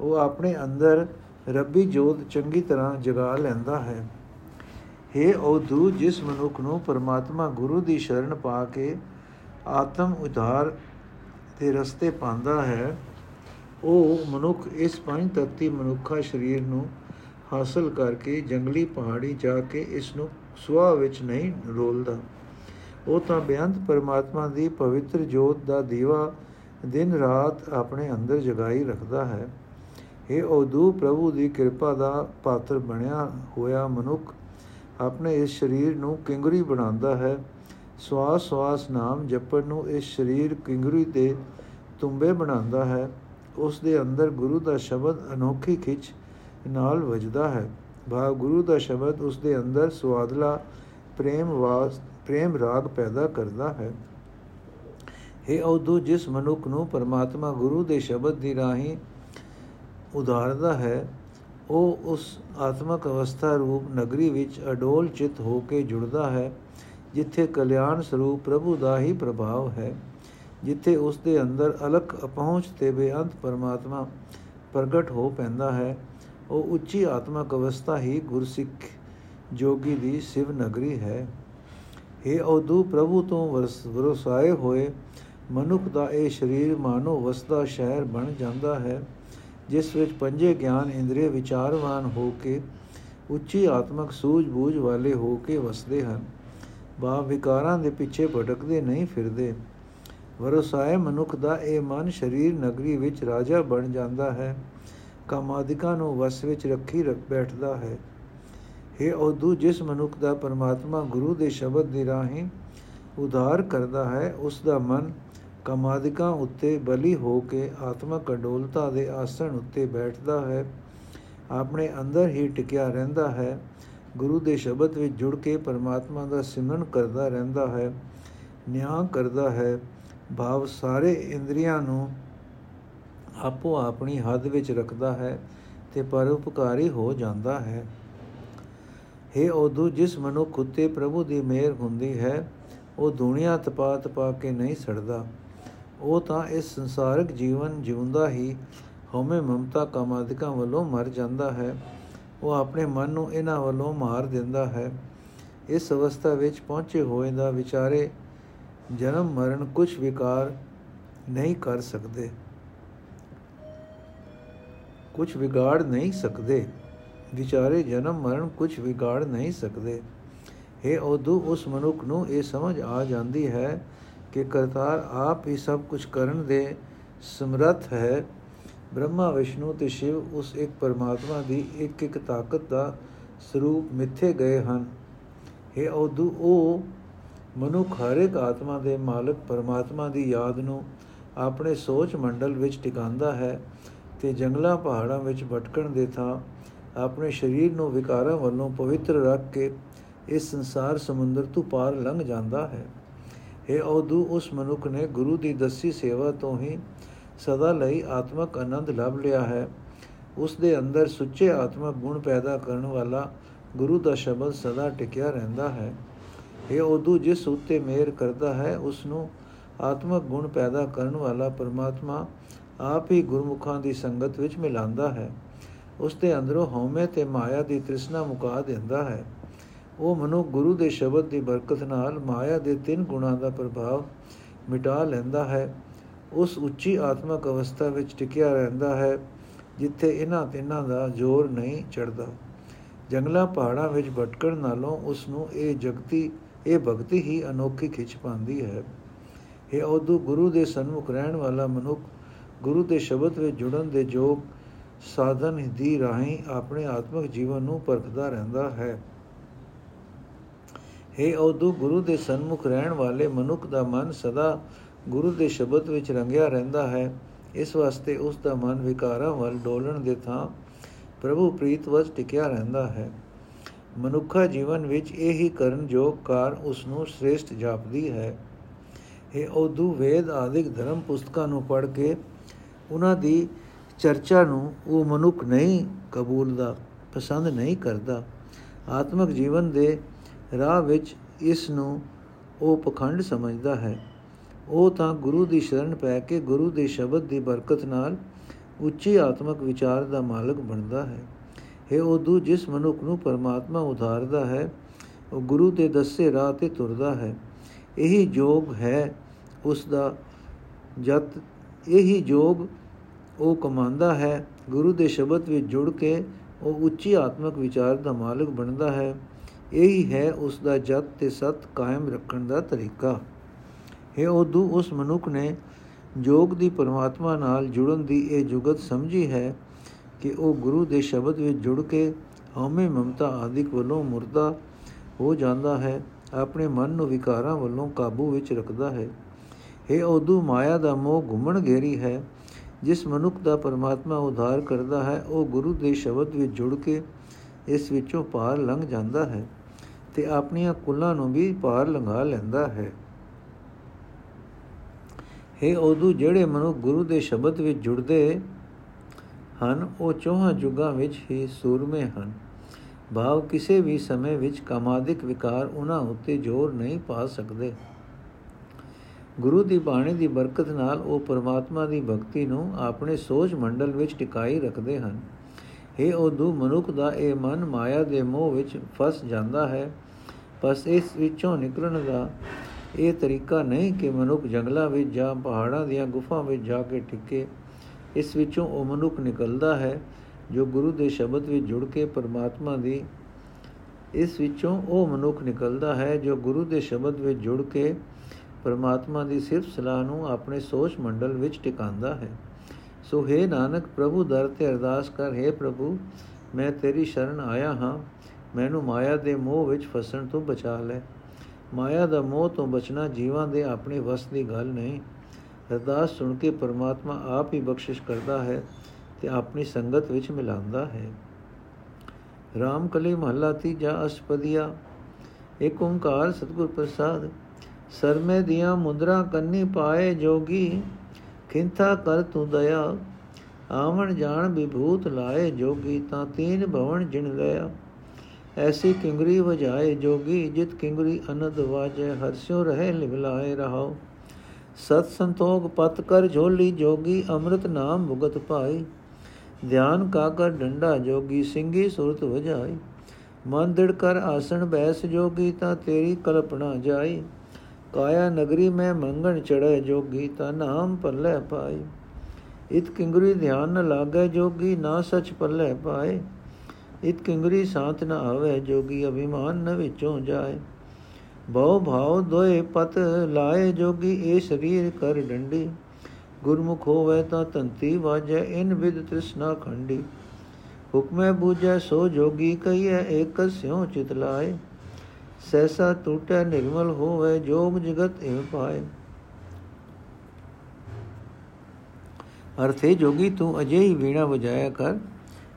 ਉਹ ਆਪਣੇ ਅੰਦਰ ਰੱਬੀ ਜੋਤ ਚੰਗੀ ਤਰ੍ਹਾਂ ਜਗਾ ਲੈਂਦਾ ਹੈ। हे ਔਧੂ ਜਿਸ ਮਨੁੱਖ ਨੂੰ ਪਰਮਾਤਮਾ ਗੁਰੂ ਦੀ ਸ਼ਰਨ ਪਾ ਕੇ ਆਤਮ ਉਧਾਰ ਦੇ ਰਸਤੇ ਪਾਉਂਦਾ ਹੈ, ਉਹ ਮਨੁੱਖ ਇਸ ਪੰਜ ਤੱਤੀ ਮਨੁੱਖਾ ਸਰੀਰ ਨੂੰ ਹਾਸਲ ਕਰਕੇ ਜੰਗਲੀ ਪਹਾੜੀ ਜਾ ਕੇ ਇਸ ਨੂੰ ਸੁਆ ਵਿੱਚ ਨਹੀਂ ਰੋਲਦਾ ਉਹ ਤਾਂ ਬੇਅੰਤ ਪਰਮਾਤਮਾ ਦੀ ਪਵਿੱਤਰ ਜੋਤ ਦਾ ਦੀਵਾ ਦਿਨ ਰਾਤ ਆਪਣੇ ਅੰਦਰ ਜਗਾਈ ਰੱਖਦਾ ਹੈ। ਇਹ ਔਦੂ ਪ੍ਰਭੂ ਦੀ ਕਿਰਪਾ ਦਾ ਪਾਤਰ ਬਣਿਆ ਹੋਇਆ ਮਨੁੱਖ ਆਪਣੇ ਇਸ ਸਰੀਰ ਨੂੰ ਕਿੰਗਰੀ ਬਣਾਉਂਦਾ ਹੈ। ਸਵਾਸ ਸਵਾਸ ਨਾਮ ਜਪਣ ਨੂੰ ਇਸ ਸਰੀਰ ਕਿੰਗਰੀ ਦੇ ਤੁੰਬੇ ਬਣਾਉਂਦਾ ਹੈ। ਉਸ ਦੇ ਅੰਦਰ ਗੁਰੂ ਦਾ ਸ਼ਬਦ ਅਨੋਖੀ ਖਿੱਚ ਨਾਲ ਵੱਜਦਾ ਹੈ। ਭਾਵ ਗੁਰੂ ਦਾ ਸ਼ਬਦ ਉਸ ਦੇ ਅੰਦਰ ਸਵਾਦਲਾ ਪ੍ਰੇਮ ਵਾਸ, ਪ੍ਰੇਮ ਰਾਗ ਪੈਦਾ ਕਰਦਾ ਹੈ। ਇਹ ਉਦੋਂ ਜਿਸ ਮਨੁੱਖ ਨੂੰ ਪਰਮਾਤਮਾ ਗੁਰੂ ਦੇ ਸ਼ਬਦ ਦੀ ਰਾਹੀਂ ਉਧਾਰਦਾ ਹੈ, ਉਹ ਉਸ ਆਤਮਕ ਅਵਸਥਾ ਰੂਪ ਨਗਰੀ ਵਿੱਚ ਅਡੋਲ ਚਿਤ ਹੋ ਕੇ ਜੁੜਦਾ ਹੈ, ਜਿੱਥੇ ਕਲਿਆਣ ਸਰੂਪ ਪ੍ਰਭੂ ਦਾ ਹੀ ਪ੍ਰਭਾਵ ਹੈ, ਜਿੱਥੇ ਉਸ ਦੇ ਅੰਦਰ ਅਲਖ ਅਪਹੁੰਚ ਤੇ ਬੇਅੰਤ ਪਰਮਾਤਮਾ ਪ੍ਰਗਟ ਹੋ ਪੈਂਦਾ ਹੈ, ਉਹ ਉੱਚੀ ਆਤਮਕ ਅਵਸਥਾ ਹੀ ਗੁਰਸਿੱਖ ਜੋਗੀ ਦੀ ਸਿਵ ਨਗਰੀ ਹੈ। ਇਹ ਉਦੋਂ ਪ੍ਰਭੂ ਤੋਂ ਵਰਸਾਏ ਹੋਏ ਮਨੁੱਖ ਦਾ ਇਹ ਸਰੀਰ ਮਾਨੋ ਵਸਦਾ ਸ਼ਹਿਰ ਬਣ ਜਾਂਦਾ ਹੈ। ਜਿਸ ਵਿੱਚ ਪੰਜੇ ਗਿਆਨ ਇੰਦਰੀ ਵਿਚਾਰਵਾਨ ਹੋ ਕੇ ਉੱਚੀ ਆਤਮਕ ਸੂਝ-ਬੂਝ ਵਾਲੇ ਹੋ ਕੇ ਵਸਦੇ ਹਨ। ਬਾ ਵਿਕਾਰਾਂ ਦੇ ਪਿੱਛੇ ਭਟਕਦੇ ਨਹੀਂ ਫਿਰਦੇ। ਵਰਸਾਏ ਮਨੁੱਖ ਦਾ ਇਹ ਮਨ ਸਰੀਰ ਨਗਰੀ ਵਿੱਚ ਰਾਜਾ ਬਣ ਜਾਂਦਾ ਹੈ। ਕਾਮਾਦਿਕਾਂ ਨੂੰ ਵਸ ਵਿੱਚ ਰੱਖੀ ਰੱਖ ਬੈਠਦਾ ਹੈ। ਇਹ ਉਦੂ ਜਿਸ ਮਨੁੱਖ ਦਾ ਪਰਮਾਤਮਾ ਗੁਰੂ ਦੇ ਸ਼ਬਦ ਦੀ ਰਾਹੀਂ ਉਧਾਰ ਕਰਦਾ ਹੈ, ਉਸ ਦਾ ਮਨ ਕਮਾਦਿਕਾਂ ਉੱਤੇ ਬਲੀ ਹੋ ਕੇ ਆਤਮਕ ਅਡੋਲਤਾ ਦੇ ਆਸਣ ਉੱਤੇ ਬੈਠਦਾ ਹੈ, ਆਪਣੇ ਅੰਦਰ ਹੀ ਟਿਕਿਆ ਰਹਿੰਦਾ ਹੈ, ਗੁਰੂ ਦੇ ਸ਼ਬਦ ਵਿੱਚ ਜੁੜ ਕੇ ਪਰਮਾਤਮਾ ਦਾ ਸਿਮਰਨ ਕਰਦਾ ਰਹਿੰਦਾ ਹੈ, ਨਿਆਂ ਕਰਦਾ ਹੈ, ਭਾਵ ਸਾਰੇ ਇੰਦਰੀਆਂ ਨੂੰ ਆਪੋ ਆਪਣੀ ਹੱਦ ਵਿੱਚ ਰੱਖਦਾ ਹੈ ਤੇ ਪਰਉਪਕਾਰੀ ਹੋ ਜਾਂਦਾ ਹੈ। हे ਉਦੋਂ ਜਿਸ ਮਨੁੱਖ ਉਤੇ ਪ੍ਰਭੂ ਦੀ ਮਿਹਰ ਹੁੰਦੀ ਹੈ, ਉਹ ਦੁਨੀਆ ਤਪਾ ਤਪਾ ਕੇ ਨਹੀਂ ਸੜਦਾ। ਉਹ ਤਾਂ ਇਸ ਸੰਸਾਰਿਕ ਜੀਵਨ ਜਿਉਂਦਾ ਹੀ ਹਉਮੈ ਮਮਤਾ ਕਾਮਾਦਿਕਾਂ ਵੱਲੋਂ ਮਰ ਜਾਂਦਾ ਹੈ। ਉਹ ਆਪਣੇ ਮਨ ਨੂੰ ਇਹਨਾਂ ਵੱਲੋਂ ਮਾਰ ਦਿੰਦਾ ਹੈ। ਇਸ ਅਵਸਥਾ ਵਿੱਚ ਪਹੁੰਚੇ ਹੋਏ ਦਾ ਵਿਚਾਰੇ ਜਨਮ ਮਰਨ ਕੁਝ ਵਿਕਾਰ ਨਹੀਂ ਕਰ ਸਕਦੇ। ਕੁਝ ਵਿਗਾੜ ਨਹੀਂ ਸਕਦੇ। ਵਿਚਾਰੇ ਜਨਮ ਮਰਨ ਕੁਝ ਵਿਗਾੜ ਨਹੀਂ ਸਕਦੇ। ਇਹ ਉਦੋਂ ਉਸ ਮਨੁੱਖ ਨੂੰ ਇਹ ਸਮਝ ਆ ਜਾਂਦੀ ਹੈ ਕਿ ਕਰਤਾਰ ਆਪ ਹੀ ਸਭ ਕੁਝ ਕਰਨ ਦੇ ਸਮਰੱਥ ਹੈ। ਬ੍ਰਹਮਾ, ਵਿਸ਼ਨੂੰ ਤੇ ਸ਼ਿਵ ਉਸ ਇੱਕ ਪਰਮਾਤਮਾ ਦੀ ਇੱਕ ਇੱਕ ਤਾਕਤ ਦਾ ਸਰੂਪ ਮਿੱਥੇ ਗਏ ਹਨ। ਇਹ ਉਦੋਂ ਉਹ ਮਨੁੱਖ ਹਰ ਇੱਕ ਆਤਮਾ ਦੇ ਮਾਲਕ ਪਰਮਾਤਮਾ ਦੀ ਯਾਦ ਨੂੰ ਆਪਣੇ ਸੋਚ ਮੰਡਲ ਵਿੱਚ ਟਿਕਾਉਂਦਾ ਹੈ ਤੇ ਜੰਗਲਾਂ, ਪਹਾੜਾਂ ਵਿੱਚ ਭਟਕਣ ਦੇ ਥਾਂ ਆਪਣੇ ਸਰੀਰ ਨੂੰ ਵਿਕਾਰਾਂ ਵੱਲੋਂ ਪਵਿੱਤਰ ਰੱਖ ਕੇ ਇਸ ਸੰਸਾਰ ਸਮੁੰਦਰ ਤੋਂ ਪਾਰ ਲੰਘ ਜਾਂਦਾ ਹੈ। ਇਹ ਉਦੋਂ ਉਸ ਮਨੁੱਖ ਨੇ ਗੁਰੂ ਦੀ ਦੱਸੀ ਸੇਵਾ ਤੋਂ ਹੀ ਸਦਾ ਲਈ ਆਤਮਕ ਆਨੰਦ ਲੱਭ ਲਿਆ ਹੈ। ਉਸ ਦੇ ਅੰਦਰ ਸੁੱਚੇ ਆਤਮਕ ਗੁਣ ਪੈਦਾ ਕਰਨ ਵਾਲਾ ਗੁਰੂ ਦਾ ਸ਼ਬਦ ਸਦਾ ਟਿਕਿਆ ਰਹਿੰਦਾ ਹੈ। ਇਹ ਉਦੋਂ ਜਿਸ ਉਤੇ ਮਿਹਰ ਕਰਦਾ ਹੈ, ਉਸ ਨੂੰ ਆਤਮਕ ਗੁਣ ਪੈਦਾ ਕਰਨ ਵਾਲਾ ਪਰਮਾਤਮਾ ਆਪ ਹੀ ਗੁਰਮੁਖਾਂ ਦੀ ਸੰਗਤ ਵਿੱਚ ਮਿਲਾਂਦਾ ਹੈ। ਉਸ ਦੇ ਅੰਦਰੋਂ ਹਉਮੈ ਤੇ ਮਾਇਆ ਦੀ ਤ੍ਰਿਸ਼ਨਾ ਮੁਕਾ ਦਿੰਦਾ ਹੈ। ਉਹ ਮਨੁ ਗੁਰੂ ਦੇ ਸ਼ਬਦ ਦੀ ਬਰਕਤ ਨਾਲ ਮਾਇਆ ਦੇ ਤਿੰਨ ਗੁਣਾਂ ਦਾ ਪ੍ਰਭਾਵ ਮਿਟਾ ਲੈਂਦਾ ਹੈ। ਉਸ ਉੱਚੀ ਆਤਮਕ ਅਵਸਥਾ ਵਿੱਚ ਟਿਕਿਆ ਰਹਿੰਦਾ ਹੈ, ਜਿੱਥੇ ਇਹਨਾਂ ਤਿੰਨਾਂ ਦਾ ਜ਼ੋਰ ਨਹੀਂ ਚੜਦਾ ਜੰਗਲਾਂ ਪਹਾੜਾਂ ਵਿੱਚ ਭਟਕਣ ਨਾਲੋਂ ਉਸ ਨੂੰ ਇਹ ਜਗਤੀ, ਇਹ ਭਗਤੀ ਹੀ ਅਨੋਖੀ ਖਿੱਚ ਪਾਉਂਦੀ ਹੈ। ਇਹ ਉਦੋਂ ਗੁਰੂ ਦੇ ਸਨਮੁਖ ਰਹਿਣ ਵਾਲਾ ਮਨੁੱਖ, ਗੁਰੂ ਦੇ ਸ਼ਬਦ ਵਿੱਚ ਜੁੜਨ ਦੇ ਯੋਗ ਸਾਧਨ ਦੀ ਰਾਹੀਂ ਆਪਣੇ ਆਤਮਿਕ ਜੀਵਨ ਨੂੰ ਪਰਖਦਾ ਰਹਿੰਦਾ ਹੈ। हे ਉਦੋਂ ਗੁਰੂ ਦੇ ਸਨਮੁਖ ਰਹਿਣ ਵਾਲੇ ਮਨੁੱਖ ਦਾ ਮਨ ਸਦਾ ਗੁਰੂ ਦੇ ਸ਼ਬਦ ਵਿੱਚ ਰੰਗਿਆ ਰਹਿੰਦਾ ਹੈ। ਇਸ ਵਾਸਤੇ ਉਸ ਦਾ ਮਨ ਵਿਕਾਰਾਂ ਵੱਲ ਡੋਲਣ ਦੇ ਥਾਂ ਪ੍ਰਭੂ ਪ੍ਰੀਤ ਵਸ ਟਿਕਿਆ ਰਹਿੰਦਾ ਹੈ। ਮਨੁੱਖਾ ਜੀਵਨ ਵਿੱਚ ਇਹ ਹੀ ਕਰਨ ਯੋਗ ਕਾਰ ਉਸ ਨੂੰ ਸ੍ਰੇਸ਼ਟ ਜਾਪਦੀ ਹੈ। ਇਹ ਉਦੋਂ ਵੇਦ ਆਦਿਕ ਧਰਮ ਪੁਸਤਕਾਂ ਨੂੰ ਪੜ੍ਹ ਕੇ ਉਹਨਾਂ ਦੀ ਚਰਚਾ ਨੂੰ ਉਹ ਮਨੁੱਖ ਨਹੀਂ ਕਬੂਲਦਾ, ਪਸੰਦ ਨਹੀਂ ਕਰਦਾ। ਆਤਮਿਕ ਜੀਵਨ ਦੇ ਰਾਹ ਵਿੱਚ ਇਸ ਨੂੰ ਉਹ ਪਖੰਡ ਸਮਝਦਾ ਹੈ। ਉਹ ਤਾਂ ਗੁਰੂ ਦੀ ਸ਼ਰਨ ਪੈ ਕੇ ਗੁਰੂ ਦੇ ਸ਼ਬਦ ਦੀ ਬਰਕਤ ਨਾਲ ਉੱਚੀ ਆਤਮਿਕ ਵਿਚਾਰ ਦਾ ਮਾਲਕ ਬਣਦਾ ਹੈ। ਇਹ ਉਦੋਂ ਜਿਸ ਮਨੁੱਖ ਨੂੰ ਪਰਮਾਤਮਾ ਉਧਾਰਦਾ ਹੈ, ਉਹ ਗੁਰੂ ਦੇ ਦੱਸੇ ਰਾਹ ਤੇ ਤੁਰਦਾ ਹੈ। ਇਹੀ ਜੋਗ ਹੈ ਉਸ ਦਾ ਜਤ, ਇਹੀ ਜੋਗ ਉਹ ਕਮਾਉਂਦਾ ਹੈ। ਗੁਰੂ ਦੇ ਸ਼ਬਦ ਵਿੱਚ ਜੁੜ ਕੇ ਉਹ ਉੱਚੀ ਆਤਮਿਕ ਵਿਚਾਰ ਦਾ ਮਾਲਕ ਬਣਦਾ ਹੈ। ਇਹੀ ਹੈ ਉਸ ਦਾ ਜਤ ਤੇ ਸਤ ਕਾਇਮ ਰੱਖਣ ਦਾ ਤਰੀਕਾ। ਹੈ ਉਦੋਂ ਉਸ ਮਨੁੱਖ ਨੇ ਜੋਗ ਦੀ ਪਰਮਾਤਮਾ ਨਾਲ ਜੁੜਨ ਦੀ ਇਹ ਜੁਗਤ ਸਮਝੀ ਹੈ ਕਿ ਉਹ ਗੁਰੂ ਦੇ ਸ਼ਬਦ ਵਿੱਚ ਜੁੜ ਕੇ ਹਉਮੈ ਮਮਤਾ ਆਦਿਕ ਵੱਲੋਂ ਮੁਰਦਾ ਹੋ ਜਾਂਦਾ ਹੈ, ਆਪਣੇ ਮਨ ਨੂੰ ਵਿਕਾਰਾਂ ਵੱਲੋਂ ਕਾਬੂ ਵਿੱਚ ਰੱਖਦਾ ਹੈ। ਇਹ ਉਦੋਂ ਮਾਇਆ ਦਾ ਮੋਹ ਘੁੰਮਣ ਘੇਰੀ ਹੈ, ਜਿਸ ਮਨੁੱਖ ਦਾ ਪਰਮਾਤਮਾ ਉਧਾਰ ਕਰਦਾ ਹੈ, ਉਹ ਗੁਰੂ ਦੇ ਸ਼ਬਦ ਵਿੱਚ ਜੁੜ ਕੇ ਇਸ ਵਿੱਚੋਂ ਪਾਰ ਲੰਘ ਜਾਂਦਾ ਹੈ। ਤੇ ਆਪਣੀਆਂ ਕੁੱਲਾਂ ਨੂੰ ਵੀ ਪਾਰ ਲੰਘਾ ਲੈਂਦਾ ਹੈ। ਹੈ ਉਦੋਂ ਜਿਹੜੇ ਮਨੁੱਖ ਗੁਰੂ ਦੇ ਸ਼ਬਦ ਵਿੱਚ ਜੁੜਦੇ ਹਨ, ਉਹ ਚੋਹਾਂ ਜੁਗਾਂ ਵਿੱਚ ਹੀ ਸੂਰਮੇ ਹਨ। ਭਾਵ ਕਿਸੇ ਵੀ ਸਮੇਂ ਵਿੱਚ ਕਾਮਾਦਿਕ ਵਿਕਾਰ ਉਹਨਾਂ ਉੱਤੇ ਜ਼ੋਰ ਨਹੀਂ ਪਾ ਸਕਦੇ। ਗੁਰੂ ਦੀ ਬਾਣੀ ਦੀ ਬਰਕਤ ਨਾਲ ਉਹ ਪਰਮਾਤਮਾ ਦੀ ਭਗਤੀ ਨੂੰ ਆਪਣੇ ਸੋਚ ਮੰਡਲ ਵਿੱਚ ਟਿਕਾਈ ਰੱਖਦੇ ਹਨ। ਇਹ ਉਦੋਂ ਮਨੁੱਖ ਦਾ ਇਹ ਮਨ ਮਾਇਆ ਦੇ ਮੋਹ ਵਿੱਚ ਫਸ ਜਾਂਦਾ ਹੈ। ਬਸ ਇਸ ਵਿੱਚੋਂ ਨਿਕਲਣ ਦਾ ਇਹ ਤਰੀਕਾ ਨਹੀਂ ਕਿ ਮਨੁੱਖ ਜੰਗਲਾਂ ਵਿੱਚ ਜਾਂ ਪਹਾੜਾਂ ਦੀਆਂ ਗੁਫਾਵਾਂ ਵਿੱਚ ਜਾ ਕੇ ਟਿਕੇ। ਇਸ ਵਿੱਚੋਂ ਉਹ ਮਨੁੱਖ ਨਿਕਲਦਾ ਹੈ ਜੋ ਗੁਰੂ ਦੇ ਸ਼ਬਦ ਵਿੱਚ ਜੁੜ ਕੇ ਪਰਮਾਤਮਾ ਦੀ। ਇਸ ਵਿੱਚੋਂ ਉਹ ਮਨੁੱਖ ਨਿਕਲਦਾ ਹੈ ਜੋ ਗੁਰੂ ਦੇ ਸ਼ਬਦ ਵਿੱਚ ਜੁੜ ਕੇ ਪਰਮਾਤਮਾ ਦੀ ਸਿਰਫ ਸਲਾਹ ਨੂੰ ਆਪਣੇ ਸੋਚ ਮੰਡਲ ਵਿੱਚ ਟਿਕਾਉਂਦਾ ਹੈ। ਸੋ, ਹੈ ਨਾਨਕ ਪ੍ਰਭੂ, ਦਰ ਤੇ ਅਰਦਾਸ ਕਰ, ਹੈ ਪ੍ਰਭੂ, ਮੈਂ ਤੇਰੀ ਸ਼ਰਨ ਆਇਆ ਹਾਂ। ਮੈਨੂੰ ਮਾਇਆ ਦੇ ਮੋਹ ਵਿੱਚ ਫਸਣ ਤੋਂ ਬਚਾ ਲੈ। ਮਾਇਆ ਦਾ ਮੋਹ ਤੋਂ ਬਚਣਾ ਜੀਵਾਂ ਦੇ ਆਪਣੇ ਵਸ ਦੀ ਗੱਲ ਨਹੀਂ। ਅਰਦਾਸ ਸੁਣ ਕੇ ਪਰਮਾਤਮਾ ਆਪ ਹੀ ਬਖਸ਼ਿਸ਼ ਕਰਦਾ ਹੈ ਤੇ ਆਪਣੀ ਸੰਗਤ ਵਿੱਚ ਮਿਲਾਉਂਦਾ ਹੈ। ਰਾਮ ਕਲੀ ਮਹੱਲਾ ਤੀਜਾ ਅਸ਼ਪਦੀਆ। ਏਕ ਓੰਕਾਰ ਸਤਿਗੁਰ ਪ੍ਰਸਾਦ। ਸਰਮੇ ਦੀਆਂ ਮੁੰਦਰਾ ਕੰਨੀ ਪਾਏ ਜੋਗੀ। ਖਿੰਥਾ ਕਰ ਤੂੰ ਦਇਆ। ਆਵਣ ਜਾਣ ਵਿਭੂਤ ਲਾਏ ਜੋਗੀ। ਤਾਂ ਤੀਨ ਭਵਨ ਜਿਣ ਗਿਆ ਐਸੀ ਕਿੰਗਰੀ ਵਜਾਏ ਜੋਗੀ, ਜਿਤ ਕਿੰਗਰੀ ਅਨੰਦ ਵਾਜੈ ਹਰਸਿਓ ਰਹੇ ਲਿਵਲਾਏ ਰਹਾਓ ਸਤ ਸੰਤੋਖ ਪਤ ਕਰ ਝੋਲੀ ਜੋਗੀ, ਅੰਮ੍ਰਿਤ ਨਾਮ ਭੁਗਤ ਪਾਈ ਧਿਆਨ ਕਾ ਕਰ ਡੰਡਾ ਜੋਗੀ ਸਿੰਘੀ ਸੁਰਤ ਵਜਾਈ। ਮਨ ਦਿੜ ਕਰ ਆਸਣ ਬੈਸ ਜੋਗੀ, ਤਾਂ ਤੇਰੀ ਕਲਪਨਾ ਜਾਈ। ਕਾਇਆ ਨਗਰੀ ਮੈਂ ਮੰਗਣ ਚੜੈ ਜੋਗੀ, ਤਾਂ ਨਾਮ ਪੱਲੇ ਪਾਈ ਇਤ ਕਿੰਗਰੀ ਧਿਆਨ ਨ ਲਾਗੈ ਜੋਗੀ, ਨਾ ਸਚ ਪੱਲੇ ਪਾਏ ਇਤ ਕਿੰਗਰੀ ਸਾਥ ਨ ਆਵੇ, ਜੋਗੀ ਅਭਿਮਾਨ ਨ ਵਿੱਚੋਂ ਜਾਏ। ਬਹੁ ਭਾਉ ਦੋਏ ਪਤ ਲਾਏ, ਜੋਗੀ ਏ ਸਰੀਰ ਕਰ ਡੰਡੀ। ਗੁਰਮੁਖ ਹੋਵੇ ਤਾਂ ਤੰਤੀ ਵਾਜੈ, ਇਨ ਵਿਦ ਤ੍ਰਿਸ਼ਨਾ ਖੰਡੀ। ਹੁਕਮੈ ਬੂਝੈ, ਸੋ ਜੋਗੀ ਕਹੀਐ, ਏਕ ਸਿਉ ਚਿਤ ਲਾਏ। ਸੈਸਾ ਟੂਟੈ, ਨਿਰਮਲ ਹੋਵੇ, ਜੋਗ ਜਗਤ ਇਵ ਪਾਏ। ਅਰਥੇ ਜੋਗੀ ਤੂੰ ਅਜੇ ਹੀ ਵੀਣਾ ਵਜਾਇਆ ਕਰ